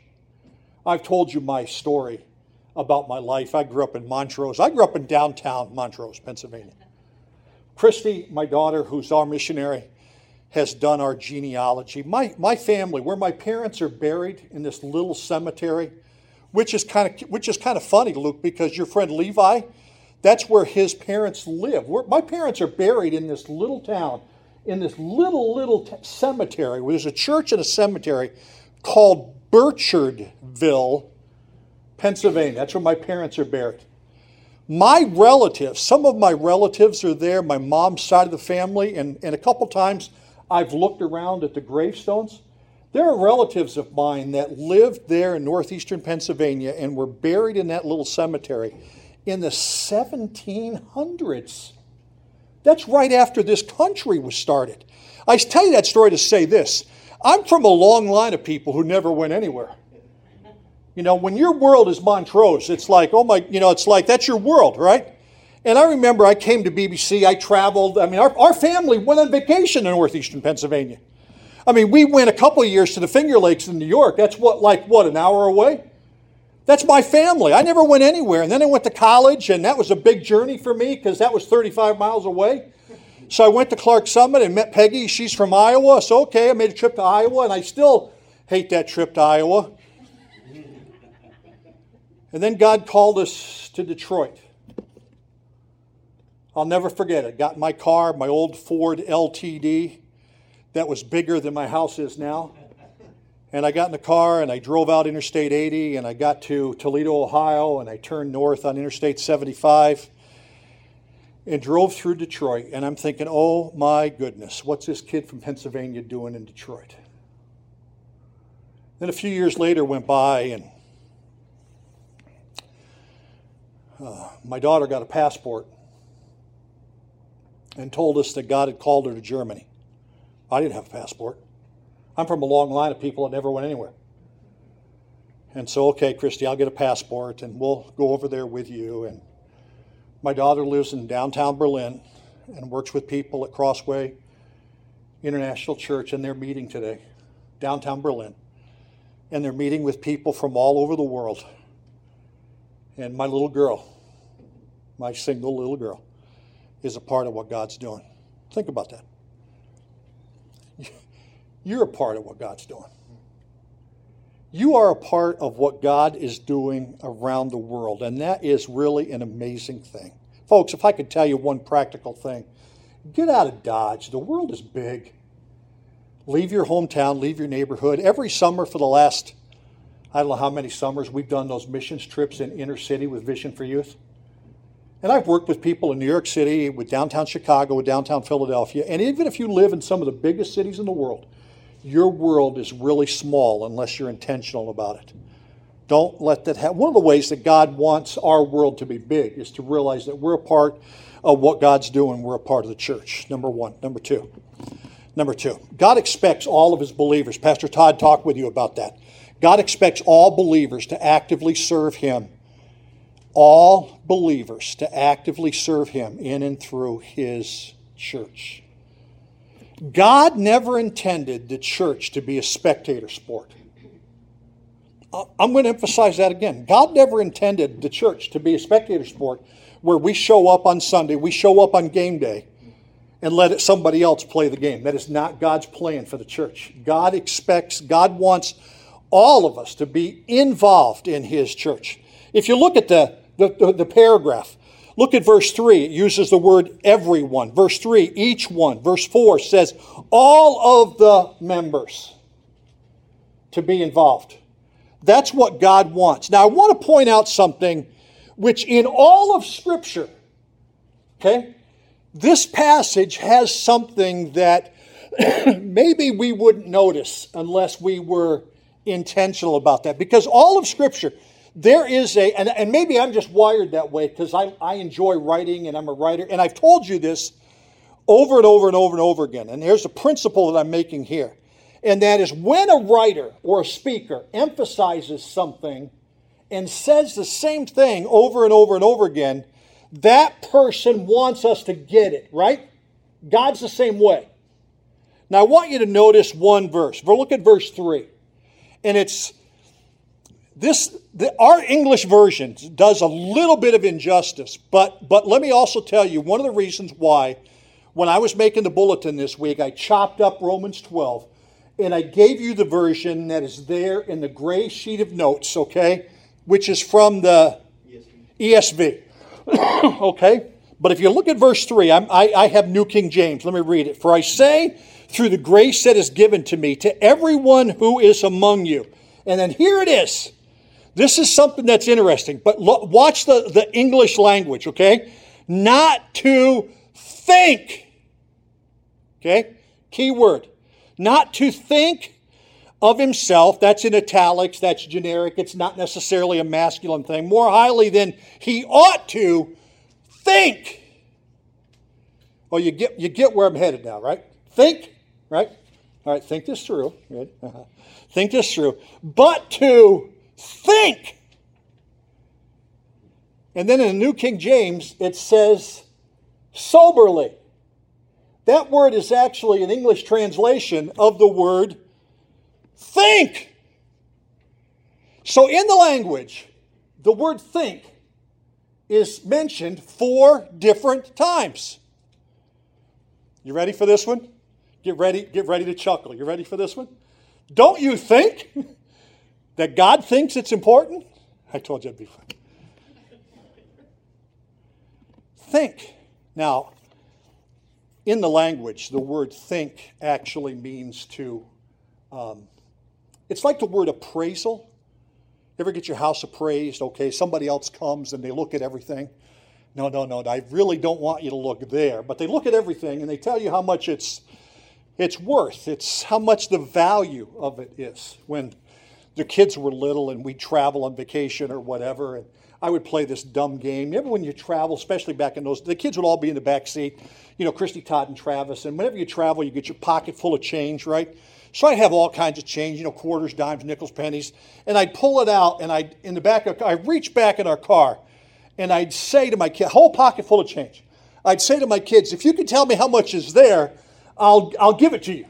I've told you my story about my life. I grew up in Montrose. I grew up in downtown Montrose, Pennsylvania. Christy, my daughter, who's our missionary, has done our genealogy. My, my family, where my parents are buried in this little cemetery, which is kind of which is kind of funny, Luke, because your friend Levi, that's where his parents live. Where, my parents are buried in this little town, in this little little t- cemetery. Where there's a church and a cemetery called Birchardville, Pennsylvania. That's where my parents are buried. My relatives, some of my relatives are there, my mom's side of the family, and, and a couple times I've looked around at the gravestones. There are relatives of mine that lived there in northeastern Pennsylvania and were buried in that little cemetery in the 1700s. That's right after this country was started. I tell you that story to say this I'm from a long line of people who never went anywhere. You know, when your world is Montrose, it's like, oh my, you know, it's like that's your world, right? And I remember I came to BBC, I traveled. I mean, our, our family went on vacation in northeastern Pennsylvania. I mean, we went a couple years to the Finger Lakes in New York. That's what, like, what, an hour away? That's my family. I never went anywhere. And then I went to college, and that was a big journey for me because that was 35 miles away. So I went to Clarks Summit and met Peggy. She's from Iowa. So, okay, I made a trip to Iowa, and I still hate that trip to Iowa. And then God called us to Detroit. I'll never forget it. Got my car, my old Ford LTD that was bigger than my house is now. And I got in the car and I drove out Interstate 80 and I got to Toledo, Ohio, and I turned north on Interstate 75 and drove through Detroit. And I'm thinking, oh my goodness, what's this kid from Pennsylvania doing in Detroit? Then a few years later went by and uh, my daughter got a passport and told us that God had called her to Germany. I didn't have a passport. I'm from a long line of people that never went anywhere. And so, okay, Christy, I'll get a passport and we'll go over there with you. And my daughter lives in downtown Berlin and works with people at Crossway International Church, and they're meeting today, downtown Berlin. And they're meeting with people from all over the world. And my little girl, my single little girl, is a part of what God's doing. Think about that. You're a part of what God's doing. You are a part of what God is doing around the world, and that is really an amazing thing. Folks, if I could tell you one practical thing, get out of Dodge. The world is big. Leave your hometown, leave your neighborhood. Every summer for the last, I don't know how many summers, we've done those missions trips in inner city with Vision for Youth. And I've worked with people in New York City, with downtown Chicago, with downtown Philadelphia. And even if you live in some of the biggest cities in the world, your world is really small unless you're intentional about it. Don't let that happen. One of the ways that God wants our world to be big is to realize that we're a part of what God's doing. We're a part of the church. Number one. Number two. Number two. God expects all of his believers. Pastor Todd talked with you about that. God expects all believers to actively serve him all believers to actively serve Him in and through His church. God never intended the church to be a spectator sport. I'm going to emphasize that again. God never intended the church to be a spectator sport where we show up on Sunday, we show up on game day, and let somebody else play the game. That is not God's plan for the church. God expects, God wants all of us to be involved in His church. If you look at the the, the, the paragraph. Look at verse 3. It uses the word everyone. Verse 3, each one. Verse 4 says all of the members to be involved. That's what God wants. Now, I want to point out something which in all of Scripture, okay, this passage has something that maybe we wouldn't notice unless we were intentional about that. Because all of Scripture, there is a, and, and maybe I'm just wired that way because I, I enjoy writing and I'm a writer. And I've told you this over and over and over and over again. And here's a principle that I'm making here. And that is when a writer or a speaker emphasizes something and says the same thing over and over and over again, that person wants us to get it, right? God's the same way. Now, I want you to notice one verse. Look at verse 3. And it's this the, our English version does a little bit of injustice, but but let me also tell you one of the reasons why when I was making the bulletin this week, I chopped up Romans 12 and I gave you the version that is there in the gray sheet of notes, okay, which is from the ESV. okay? But if you look at verse 3, I, I have New King James. Let me read it. For I say, through the grace that is given to me, to everyone who is among you. And then here it is. This is something that's interesting, but lo- watch the, the English language, okay? Not to think. Okay? Key word. Not to think of himself, that's in italics, that's generic, it's not necessarily a masculine thing, more highly than he ought to think. Well, you get, you get where I'm headed now, right? Think, right? All right, think this through. Uh-huh. Think this through. But to think. And then in the New King James, it says soberly. That word is actually an English translation of the word think. So in the language, the word think is mentioned four different times. You ready for this one? Get ready, get ready to chuckle. You ready for this one? Don't you think that God thinks it's important? I told you that before. think. Now, in the language, the word think actually means to, um, it's like the word appraisal. Ever get your house appraised? Okay, somebody else comes and they look at everything. No, no, no, I really don't want you to look there. But they look at everything and they tell you how much it's, it's worth. It's how much the value of it is. When the kids were little and we'd travel on vacation or whatever, and I would play this dumb game. Remember when you travel, especially back in those, the kids would all be in the back seat, you know, Christy, Todd, and Travis. And whenever you travel, you get your pocket full of change, right? So I'd have all kinds of change, you know, quarters, dimes, nickels, pennies, and I'd pull it out, and I'd in the back of, I'd reach back in our car, and I'd say to my kid, whole pocket full of change. I'd say to my kids, if you can tell me how much is there, I'll I'll give it to you.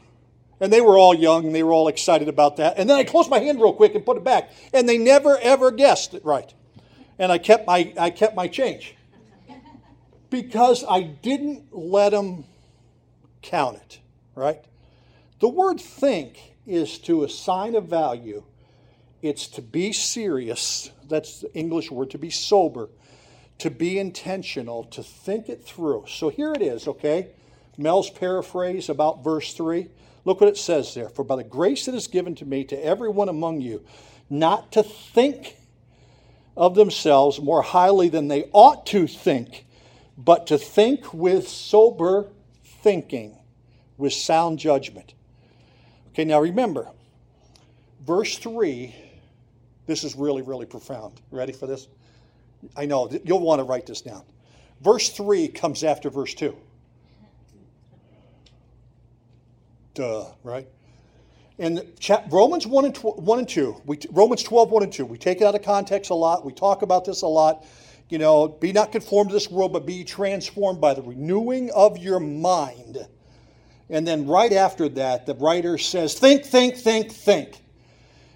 And they were all young, and they were all excited about that. And then I closed my hand real quick and put it back, and they never ever guessed it right and I kept my, I kept my change because I didn't let them count it, right? The word think is to assign a value, it's to be serious. That's the English word, to be sober, to be intentional, to think it through. So here it is, okay? Mel's paraphrase about verse 3. Look what it says there. For by the grace that is given to me, to everyone among you, not to think of themselves more highly than they ought to think, but to think with sober thinking, with sound judgment. Okay, now remember, verse 3, this is really, really profound. Ready for this? I know, you'll want to write this down. Verse 3 comes after verse 2. Duh, right? in Romans 1 and, 1 and 2, we, Romans 12, 1 and 2, we take it out of context a lot. We talk about this a lot. You know, be not conformed to this world, but be transformed by the renewing of your mind. And then right after that, the writer says, think, think, think, think.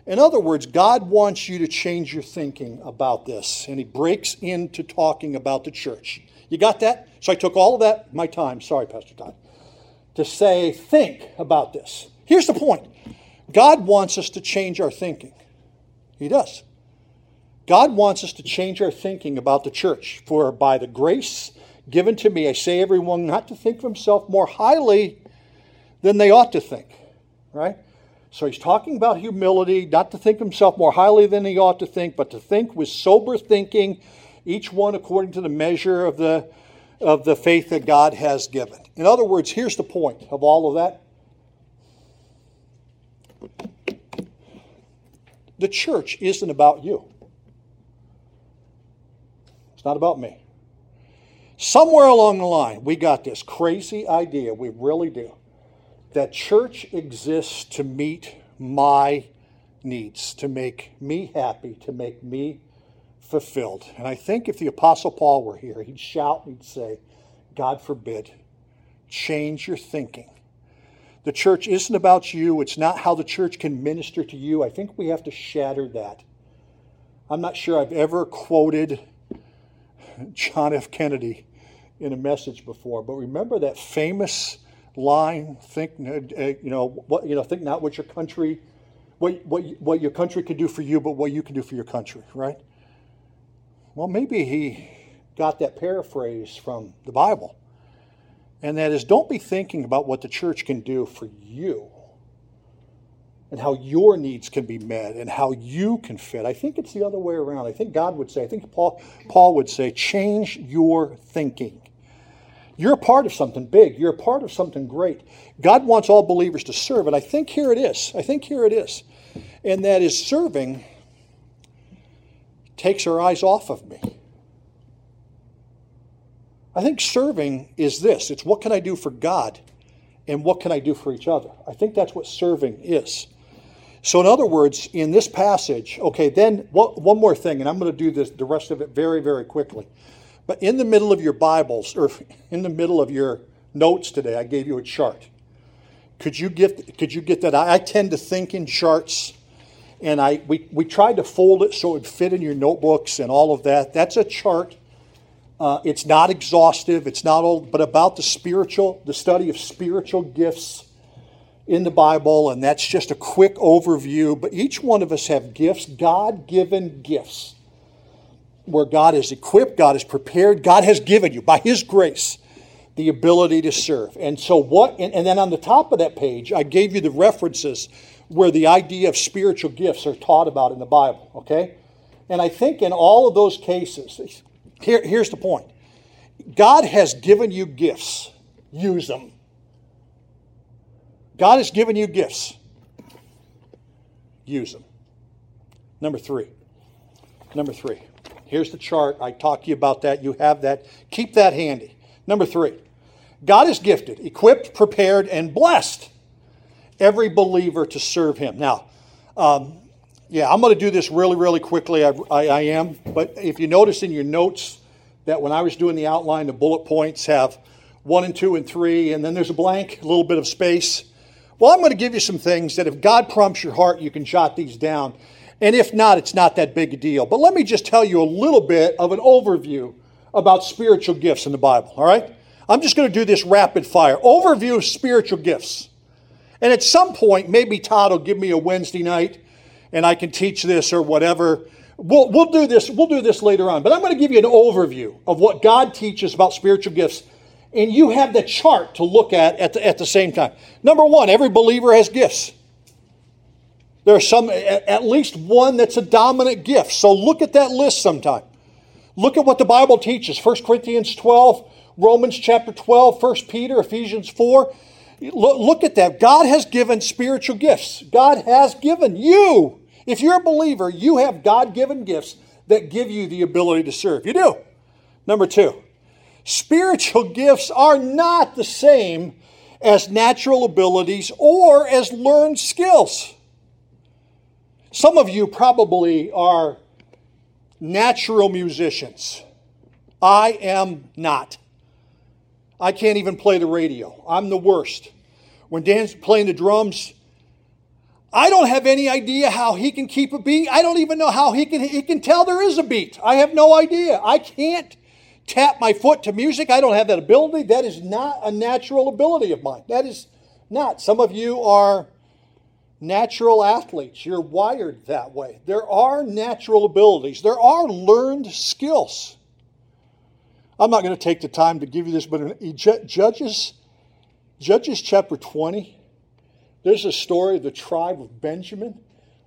In other words, God wants you to change your thinking about this. And he breaks into talking about the church. You got that? So I took all of that, my time, sorry, Pastor Todd, to say, think about this. Here's the point God wants us to change our thinking. He does. God wants us to change our thinking about the church. For by the grace given to me, I say everyone not to think of himself more highly than they ought to think. Right? So he's talking about humility, not to think himself more highly than he ought to think, but to think with sober thinking, each one according to the measure of the, of the faith that God has given. In other words, here's the point of all of that the church isn't about you. It's not about me. Somewhere along the line, we got this crazy idea, we really do, that church exists to meet my needs, to make me happy, to make me fulfilled. And I think if the Apostle Paul were here, he'd shout and he'd say, God forbid change your thinking. The church isn't about you, it's not how the church can minister to you. I think we have to shatter that. I'm not sure I've ever quoted John F. Kennedy in a message before, but remember that famous line think uh, you know what you know think not what your country what, what, what your country can do for you but what you can do for your country right well maybe he got that paraphrase from the bible and that is don't be thinking about what the church can do for you and how your needs can be met and how you can fit i think it's the other way around i think god would say i think paul, paul would say change your thinking you're a part of something big. You're a part of something great. God wants all believers to serve, and I think here it is. I think here it is. And that is serving takes our eyes off of me. I think serving is this it's what can I do for God and what can I do for each other? I think that's what serving is. So, in other words, in this passage, okay, then one more thing, and I'm going to do this, the rest of it very, very quickly. But in the middle of your Bibles, or in the middle of your notes today, I gave you a chart. Could you get, could you get that? I tend to think in charts, and I, we, we tried to fold it so it would fit in your notebooks and all of that. That's a chart. Uh, it's not exhaustive, it's not all, but about the spiritual, the study of spiritual gifts in the Bible, and that's just a quick overview. But each one of us have gifts, God given gifts where God has equipped, God has prepared, God has given you by His grace the ability to serve. And so, what, and, and, then on the top of that page, I gave you the references where the idea of spiritual gifts are taught about in the Bible, okay? And I think in all of those cases, here, here's the point God has given you gifts, use them. God has given you gifts, use them. Number three. Number three. Here's the chart. I talked to you about that. You have that. Keep that handy. Number three God is gifted, equipped, prepared, and blessed every believer to serve Him. Now, um, yeah, I'm going to do this really, really quickly. I, I, I am. But if you notice in your notes that when I was doing the outline, the bullet points have one and two and three, and then there's a blank, a little bit of space. Well, I'm going to give you some things that if God prompts your heart, you can jot these down. And if not, it's not that big a deal. But let me just tell you a little bit of an overview about spiritual gifts in the Bible, all right? I'm just going to do this rapid fire. Overview of spiritual gifts. And at some point, maybe Todd will give me a Wednesday night and I can teach this or whatever. We'll, we'll do this. We'll do this later on. But I'm going to give you an overview of what God teaches about spiritual gifts. And you have the chart to look at at the, at the same time. Number one, every believer has gifts. There's some, at least one that's a dominant gift. So look at that list sometime. Look at what the Bible teaches 1 Corinthians 12, Romans chapter 12, 1 Peter, Ephesians 4. Look at that. God has given spiritual gifts. God has given you. If you're a believer, you have God given gifts that give you the ability to serve. You do. Number two, spiritual gifts are not the same as natural abilities or as learned skills. Some of you probably are natural musicians. I am not. I can't even play the radio. I'm the worst. When Dan's playing the drums, I don't have any idea how he can keep a beat. I don't even know how he can he can tell there is a beat. I have no idea. I can't tap my foot to music. I don't have that ability. That is not a natural ability of mine. That is not. Some of you are natural athletes. You're wired that way. There are natural abilities, there are learned skills. I'm not going to take the time to give you this, but in Judges, Judges chapter 20, there's a story of the tribe of Benjamin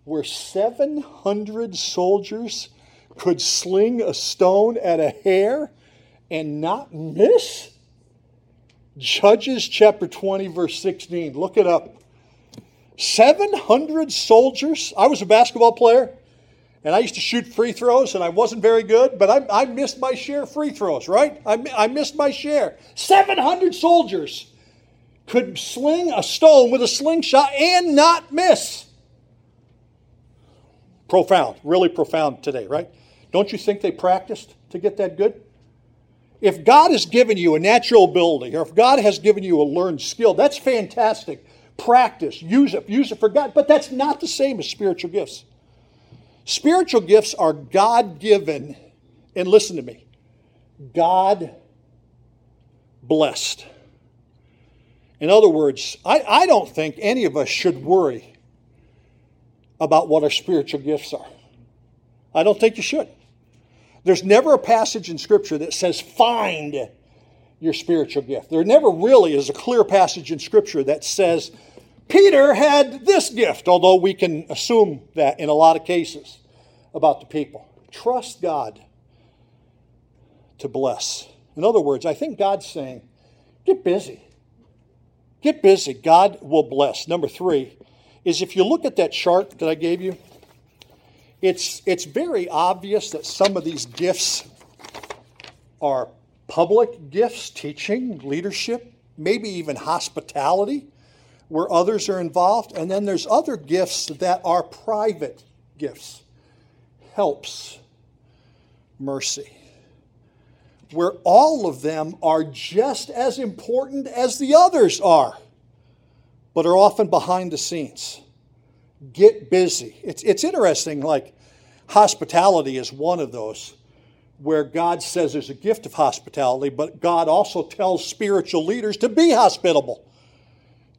where 700 soldiers could sling a stone at a hair and not miss. Judges chapter 20, verse 16. Look it up. 700 soldiers. I was a basketball player and I used to shoot free throws and I wasn't very good, but I, I missed my share of free throws, right? I, I missed my share. 700 soldiers could sling a stone with a slingshot and not miss. Profound, really profound today, right? Don't you think they practiced to get that good? If God has given you a natural ability, or if God has given you a learned skill, that's fantastic. Practice, use it, use it for God. But that's not the same as spiritual gifts. Spiritual gifts are God given, and listen to me, God blessed. In other words, I, I don't think any of us should worry about what our spiritual gifts are. I don't think you should. There's never a passage in Scripture that says, find your spiritual gift. There never really is a clear passage in Scripture that says, Peter had this gift, although we can assume that in a lot of cases about the people. Trust God to bless. In other words, I think God's saying, get busy. Get busy. God will bless. Number three is if you look at that chart that I gave you, it's, it's very obvious that some of these gifts are public gifts, teaching, leadership, maybe even hospitality, where others are involved. And then there's other gifts that are private gifts helps, mercy, where all of them are just as important as the others are, but are often behind the scenes get busy. It's, it's interesting, like hospitality is one of those where God says there's a gift of hospitality, but God also tells spiritual leaders to be hospitable.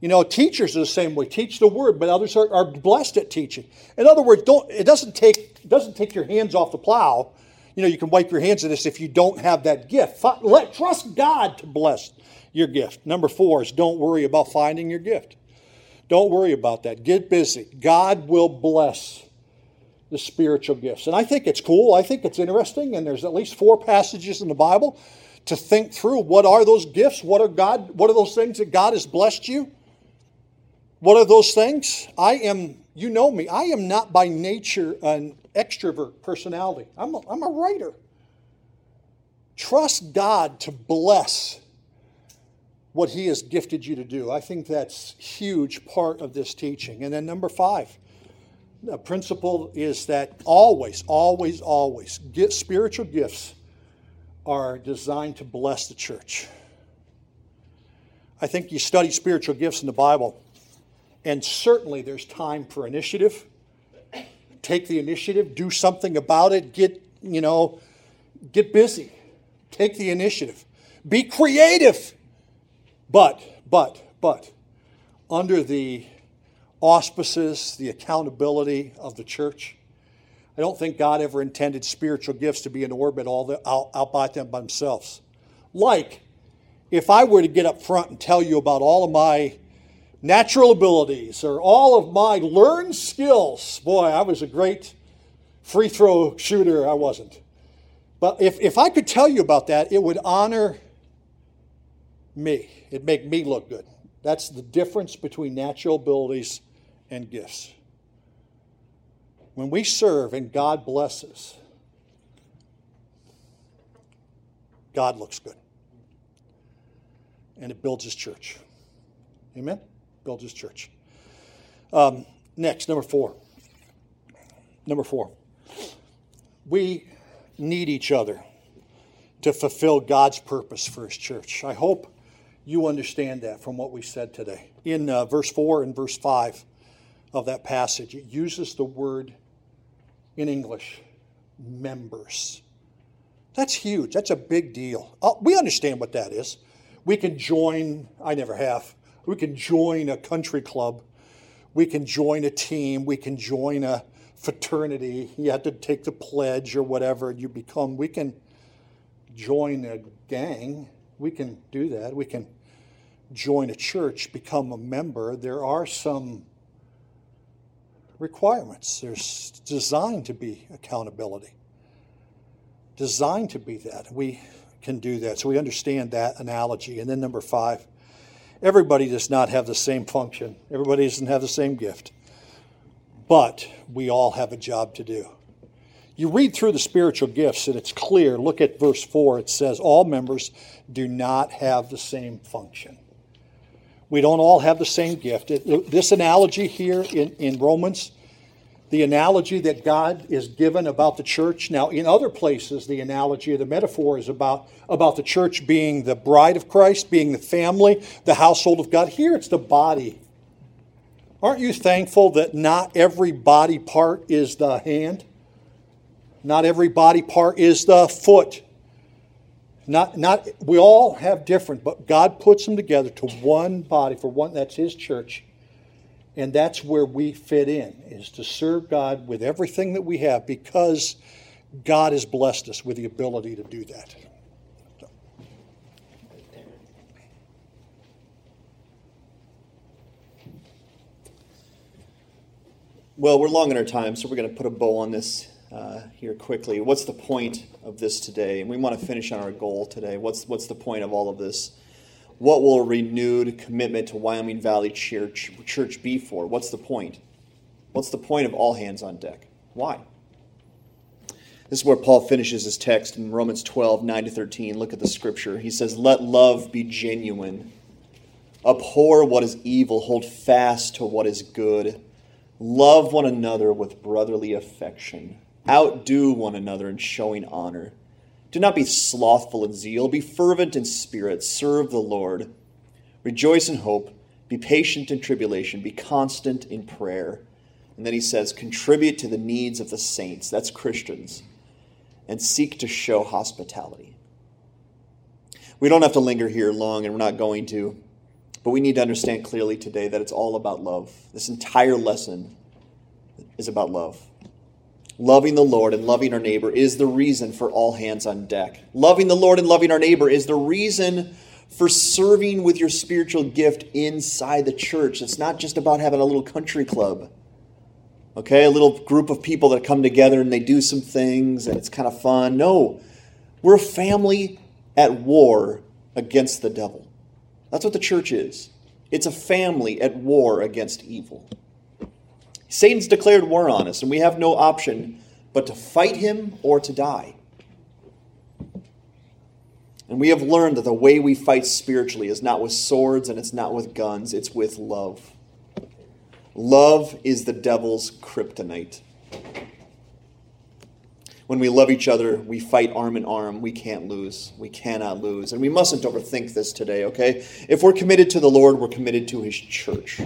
You know, teachers are the same way. Teach the word, but others are, are blessed at teaching. In other words, don't it doesn't take it doesn't take your hands off the plow. You know, you can wipe your hands of this if you don't have that gift. Let trust God to bless your gift. Number four is don't worry about finding your gift. Don't worry about that. Get busy. God will bless the spiritual gifts. And I think it's cool. I think it's interesting. And there's at least four passages in the Bible to think through what are those gifts? What are God, what are those things that God has blessed you? What are those things? I am, you know me, I am not by nature an extrovert personality. I'm a, I'm a writer. Trust God to bless what he has gifted you to do. I think that's huge part of this teaching. And then number five, the principle is that always, always, always, get spiritual gifts are designed to bless the church. I think you study spiritual gifts in the Bible, and certainly there's time for initiative. Take the initiative, do something about it, get, you know, get busy. Take the initiative. Be creative but, but, but, under the auspices, the accountability of the church, I don't think God ever intended spiritual gifts to be in orbit all the, out, out by them by themselves. Like, if I were to get up front and tell you about all of my natural abilities or all of my learned skills, boy, I was a great free throw shooter. I wasn't. But if, if I could tell you about that, it would honor me. It'd make me look good. That's the difference between natural abilities and gifts. When we serve and God blesses, God looks good. And it builds his church. Amen? Builds his church. Um, next, number four. Number four. We need each other to fulfill God's purpose for his church. I hope you understand that from what we said today. In uh, verse 4 and verse 5 of that passage, it uses the word in English, members. That's huge. That's a big deal. Uh, we understand what that is. We can join, I never have, we can join a country club. We can join a team. We can join a fraternity. You have to take the pledge or whatever you become. We can join a gang we can do that. We can join a church, become a member. There are some requirements. There's designed to be accountability, designed to be that. We can do that. So we understand that analogy. And then number five, everybody does not have the same function, everybody doesn't have the same gift, but we all have a job to do. You read through the spiritual gifts and it's clear. Look at verse 4. It says, All members do not have the same function. We don't all have the same gift. It, this analogy here in, in Romans, the analogy that God is given about the church. Now, in other places, the analogy or the metaphor is about, about the church being the bride of Christ, being the family, the household of God. Here it's the body. Aren't you thankful that not every body part is the hand? Not every body part is the foot. Not, not, we all have different, but God puts them together to one body for one, that's His church. And that's where we fit in, is to serve God with everything that we have because God has blessed us with the ability to do that. Well, we're long in our time, so we're going to put a bow on this uh, here quickly. What's the point of this today? And we want to finish on our goal today. What's, what's the point of all of this? What will a renewed commitment to Wyoming Valley Church, Church be for? What's the point? What's the point of all hands on deck? Why? This is where Paul finishes his text in Romans 12, 9 to 13. Look at the scripture. He says, Let love be genuine. Abhor what is evil, hold fast to what is good. Love one another with brotherly affection. Outdo one another in showing honor. Do not be slothful in zeal. Be fervent in spirit. Serve the Lord. Rejoice in hope. Be patient in tribulation. Be constant in prayer. And then he says, contribute to the needs of the saints. That's Christians. And seek to show hospitality. We don't have to linger here long, and we're not going to. But we need to understand clearly today that it's all about love. This entire lesson is about love. Loving the Lord and loving our neighbor is the reason for all hands on deck. Loving the Lord and loving our neighbor is the reason for serving with your spiritual gift inside the church. It's not just about having a little country club. Okay, a little group of people that come together and they do some things and it's kind of fun. No, we're a family at war against the devil. That's what the church is. It's a family at war against evil. Satan's declared war on us, and we have no option but to fight him or to die. And we have learned that the way we fight spiritually is not with swords and it's not with guns, it's with love. Love is the devil's kryptonite. When we love each other, we fight arm in arm. We can't lose. We cannot lose. And we mustn't overthink this today, okay? If we're committed to the Lord, we're committed to his church.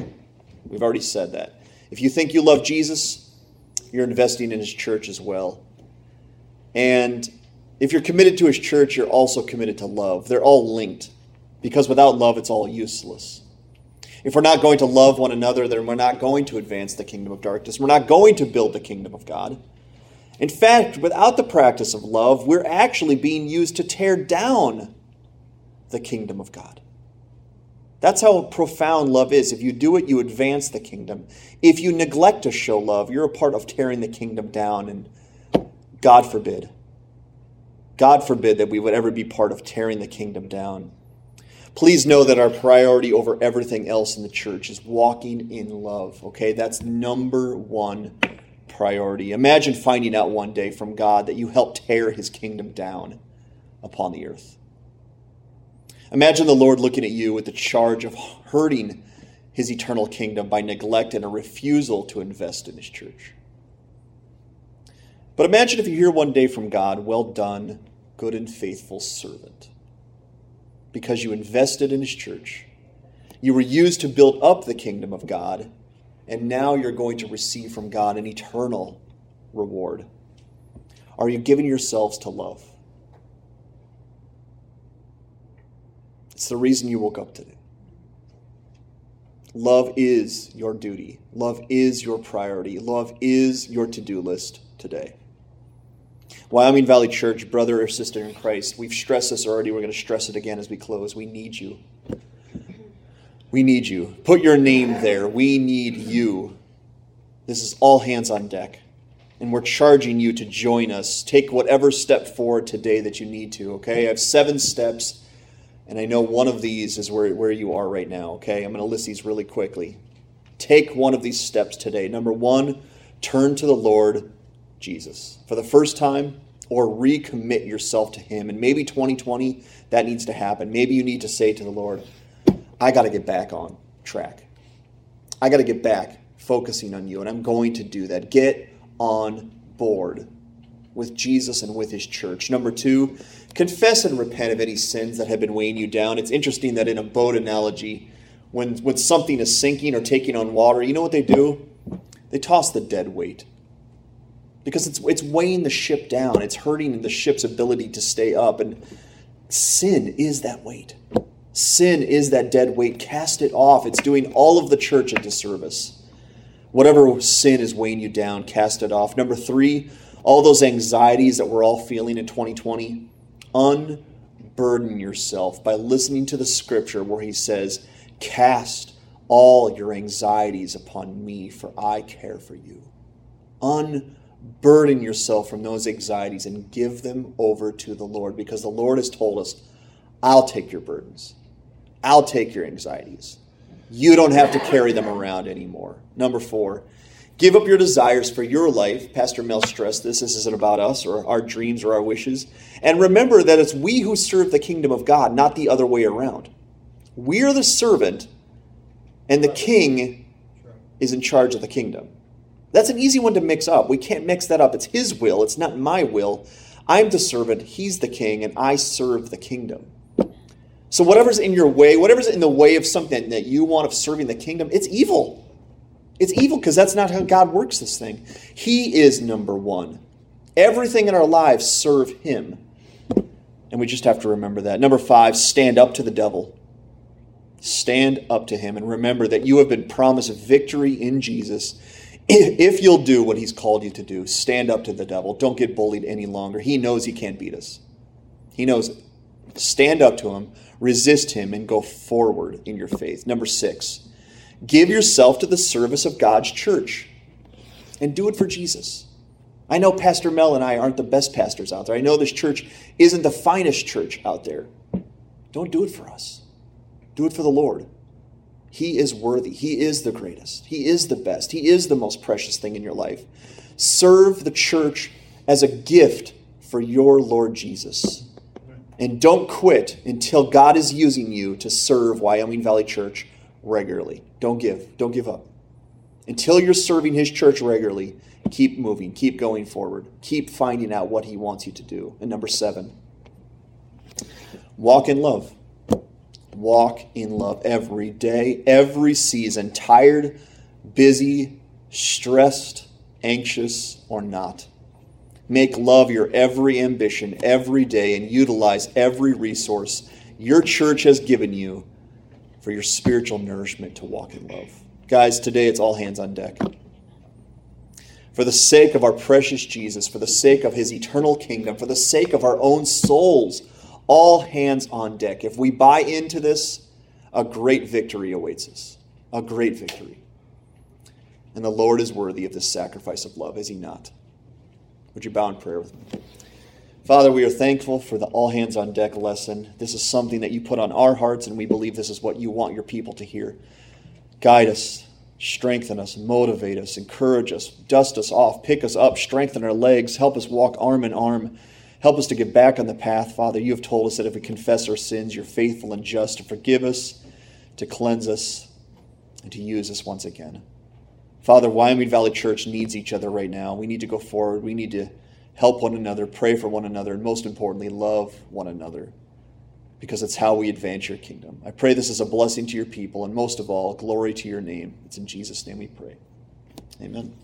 We've already said that. If you think you love Jesus, you're investing in his church as well. And if you're committed to his church, you're also committed to love. They're all linked because without love, it's all useless. If we're not going to love one another, then we're not going to advance the kingdom of darkness. We're not going to build the kingdom of God. In fact, without the practice of love, we're actually being used to tear down the kingdom of God. That's how profound love is. If you do it, you advance the kingdom. If you neglect to show love, you're a part of tearing the kingdom down. And God forbid, God forbid that we would ever be part of tearing the kingdom down. Please know that our priority over everything else in the church is walking in love, okay? That's number one priority. Imagine finding out one day from God that you helped tear his kingdom down upon the earth. Imagine the Lord looking at you with the charge of hurting his eternal kingdom by neglect and a refusal to invest in his church. But imagine if you hear one day from God, Well done, good and faithful servant. Because you invested in his church, you were used to build up the kingdom of God, and now you're going to receive from God an eternal reward. Are you giving yourselves to love? It's the reason you woke up today. Love is your duty. Love is your priority. Love is your to do list today. Wyoming Valley Church, brother or sister in Christ, we've stressed this already. We're going to stress it again as we close. We need you. We need you. Put your name there. We need you. This is all hands on deck. And we're charging you to join us. Take whatever step forward today that you need to, okay? I have seven steps and I know one of these is where, where you are right now, okay? I'm going to list these really quickly. Take one of these steps today. Number one, turn to the Lord Jesus for the first time or recommit yourself to Him. And maybe 2020, that needs to happen. Maybe you need to say to the Lord, I got to get back on track. I got to get back focusing on you, and I'm going to do that. Get on board with Jesus and with his church. Number two, confess and repent of any sins that have been weighing you down. It's interesting that in a boat analogy, when, when something is sinking or taking on water, you know what they do? They toss the dead weight. Because it's, it's weighing the ship down, it's hurting the ship's ability to stay up. And sin is that weight. Sin is that dead weight. Cast it off. It's doing all of the church a disservice. Whatever sin is weighing you down, cast it off. Number three, all those anxieties that we're all feeling in 2020, unburden yourself by listening to the scripture where he says, Cast all your anxieties upon me, for I care for you. Unburden yourself from those anxieties and give them over to the Lord because the Lord has told us, I'll take your burdens. I'll take your anxieties. You don't have to carry them around anymore. Number four, give up your desires for your life. Pastor Mel stressed this. This isn't about us or our dreams or our wishes. And remember that it's we who serve the kingdom of God, not the other way around. We are the servant, and the king is in charge of the kingdom. That's an easy one to mix up. We can't mix that up. It's his will, it's not my will. I'm the servant, he's the king, and I serve the kingdom. So, whatever's in your way, whatever's in the way of something that you want of serving the kingdom, it's evil. It's evil because that's not how God works this thing. He is number one. Everything in our lives serve Him. And we just have to remember that. Number five, stand up to the devil. Stand up to him and remember that you have been promised victory in Jesus. If you'll do what he's called you to do, stand up to the devil. Don't get bullied any longer. He knows he can't beat us. He knows it. Stand up to him, resist him, and go forward in your faith. Number six, give yourself to the service of God's church and do it for Jesus. I know Pastor Mel and I aren't the best pastors out there. I know this church isn't the finest church out there. Don't do it for us. Do it for the Lord. He is worthy. He is the greatest. He is the best. He is the most precious thing in your life. Serve the church as a gift for your Lord Jesus. And don't quit until God is using you to serve Wyoming Valley Church regularly. Don't give. Don't give up. Until you're serving His church regularly, keep moving, keep going forward, keep finding out what He wants you to do. And number seven, walk in love. Walk in love every day, every season, tired, busy, stressed, anxious, or not. Make love your every ambition every day and utilize every resource your church has given you for your spiritual nourishment to walk in love. Guys, today it's all hands on deck. For the sake of our precious Jesus, for the sake of his eternal kingdom, for the sake of our own souls, all hands on deck. If we buy into this, a great victory awaits us. A great victory. And the Lord is worthy of this sacrifice of love, is he not? Would you bow in prayer with me? Father, we are thankful for the all hands on deck lesson. This is something that you put on our hearts, and we believe this is what you want your people to hear. Guide us, strengthen us, motivate us, encourage us, dust us off, pick us up, strengthen our legs, help us walk arm in arm. Help us to get back on the path, Father. You have told us that if we confess our sins, you're faithful and just to forgive us, to cleanse us, and to use us once again. Father, Wyoming Valley Church needs each other right now. We need to go forward. We need to help one another, pray for one another, and most importantly, love one another because it's how we advance your kingdom. I pray this is a blessing to your people, and most of all, glory to your name. It's in Jesus' name we pray. Amen.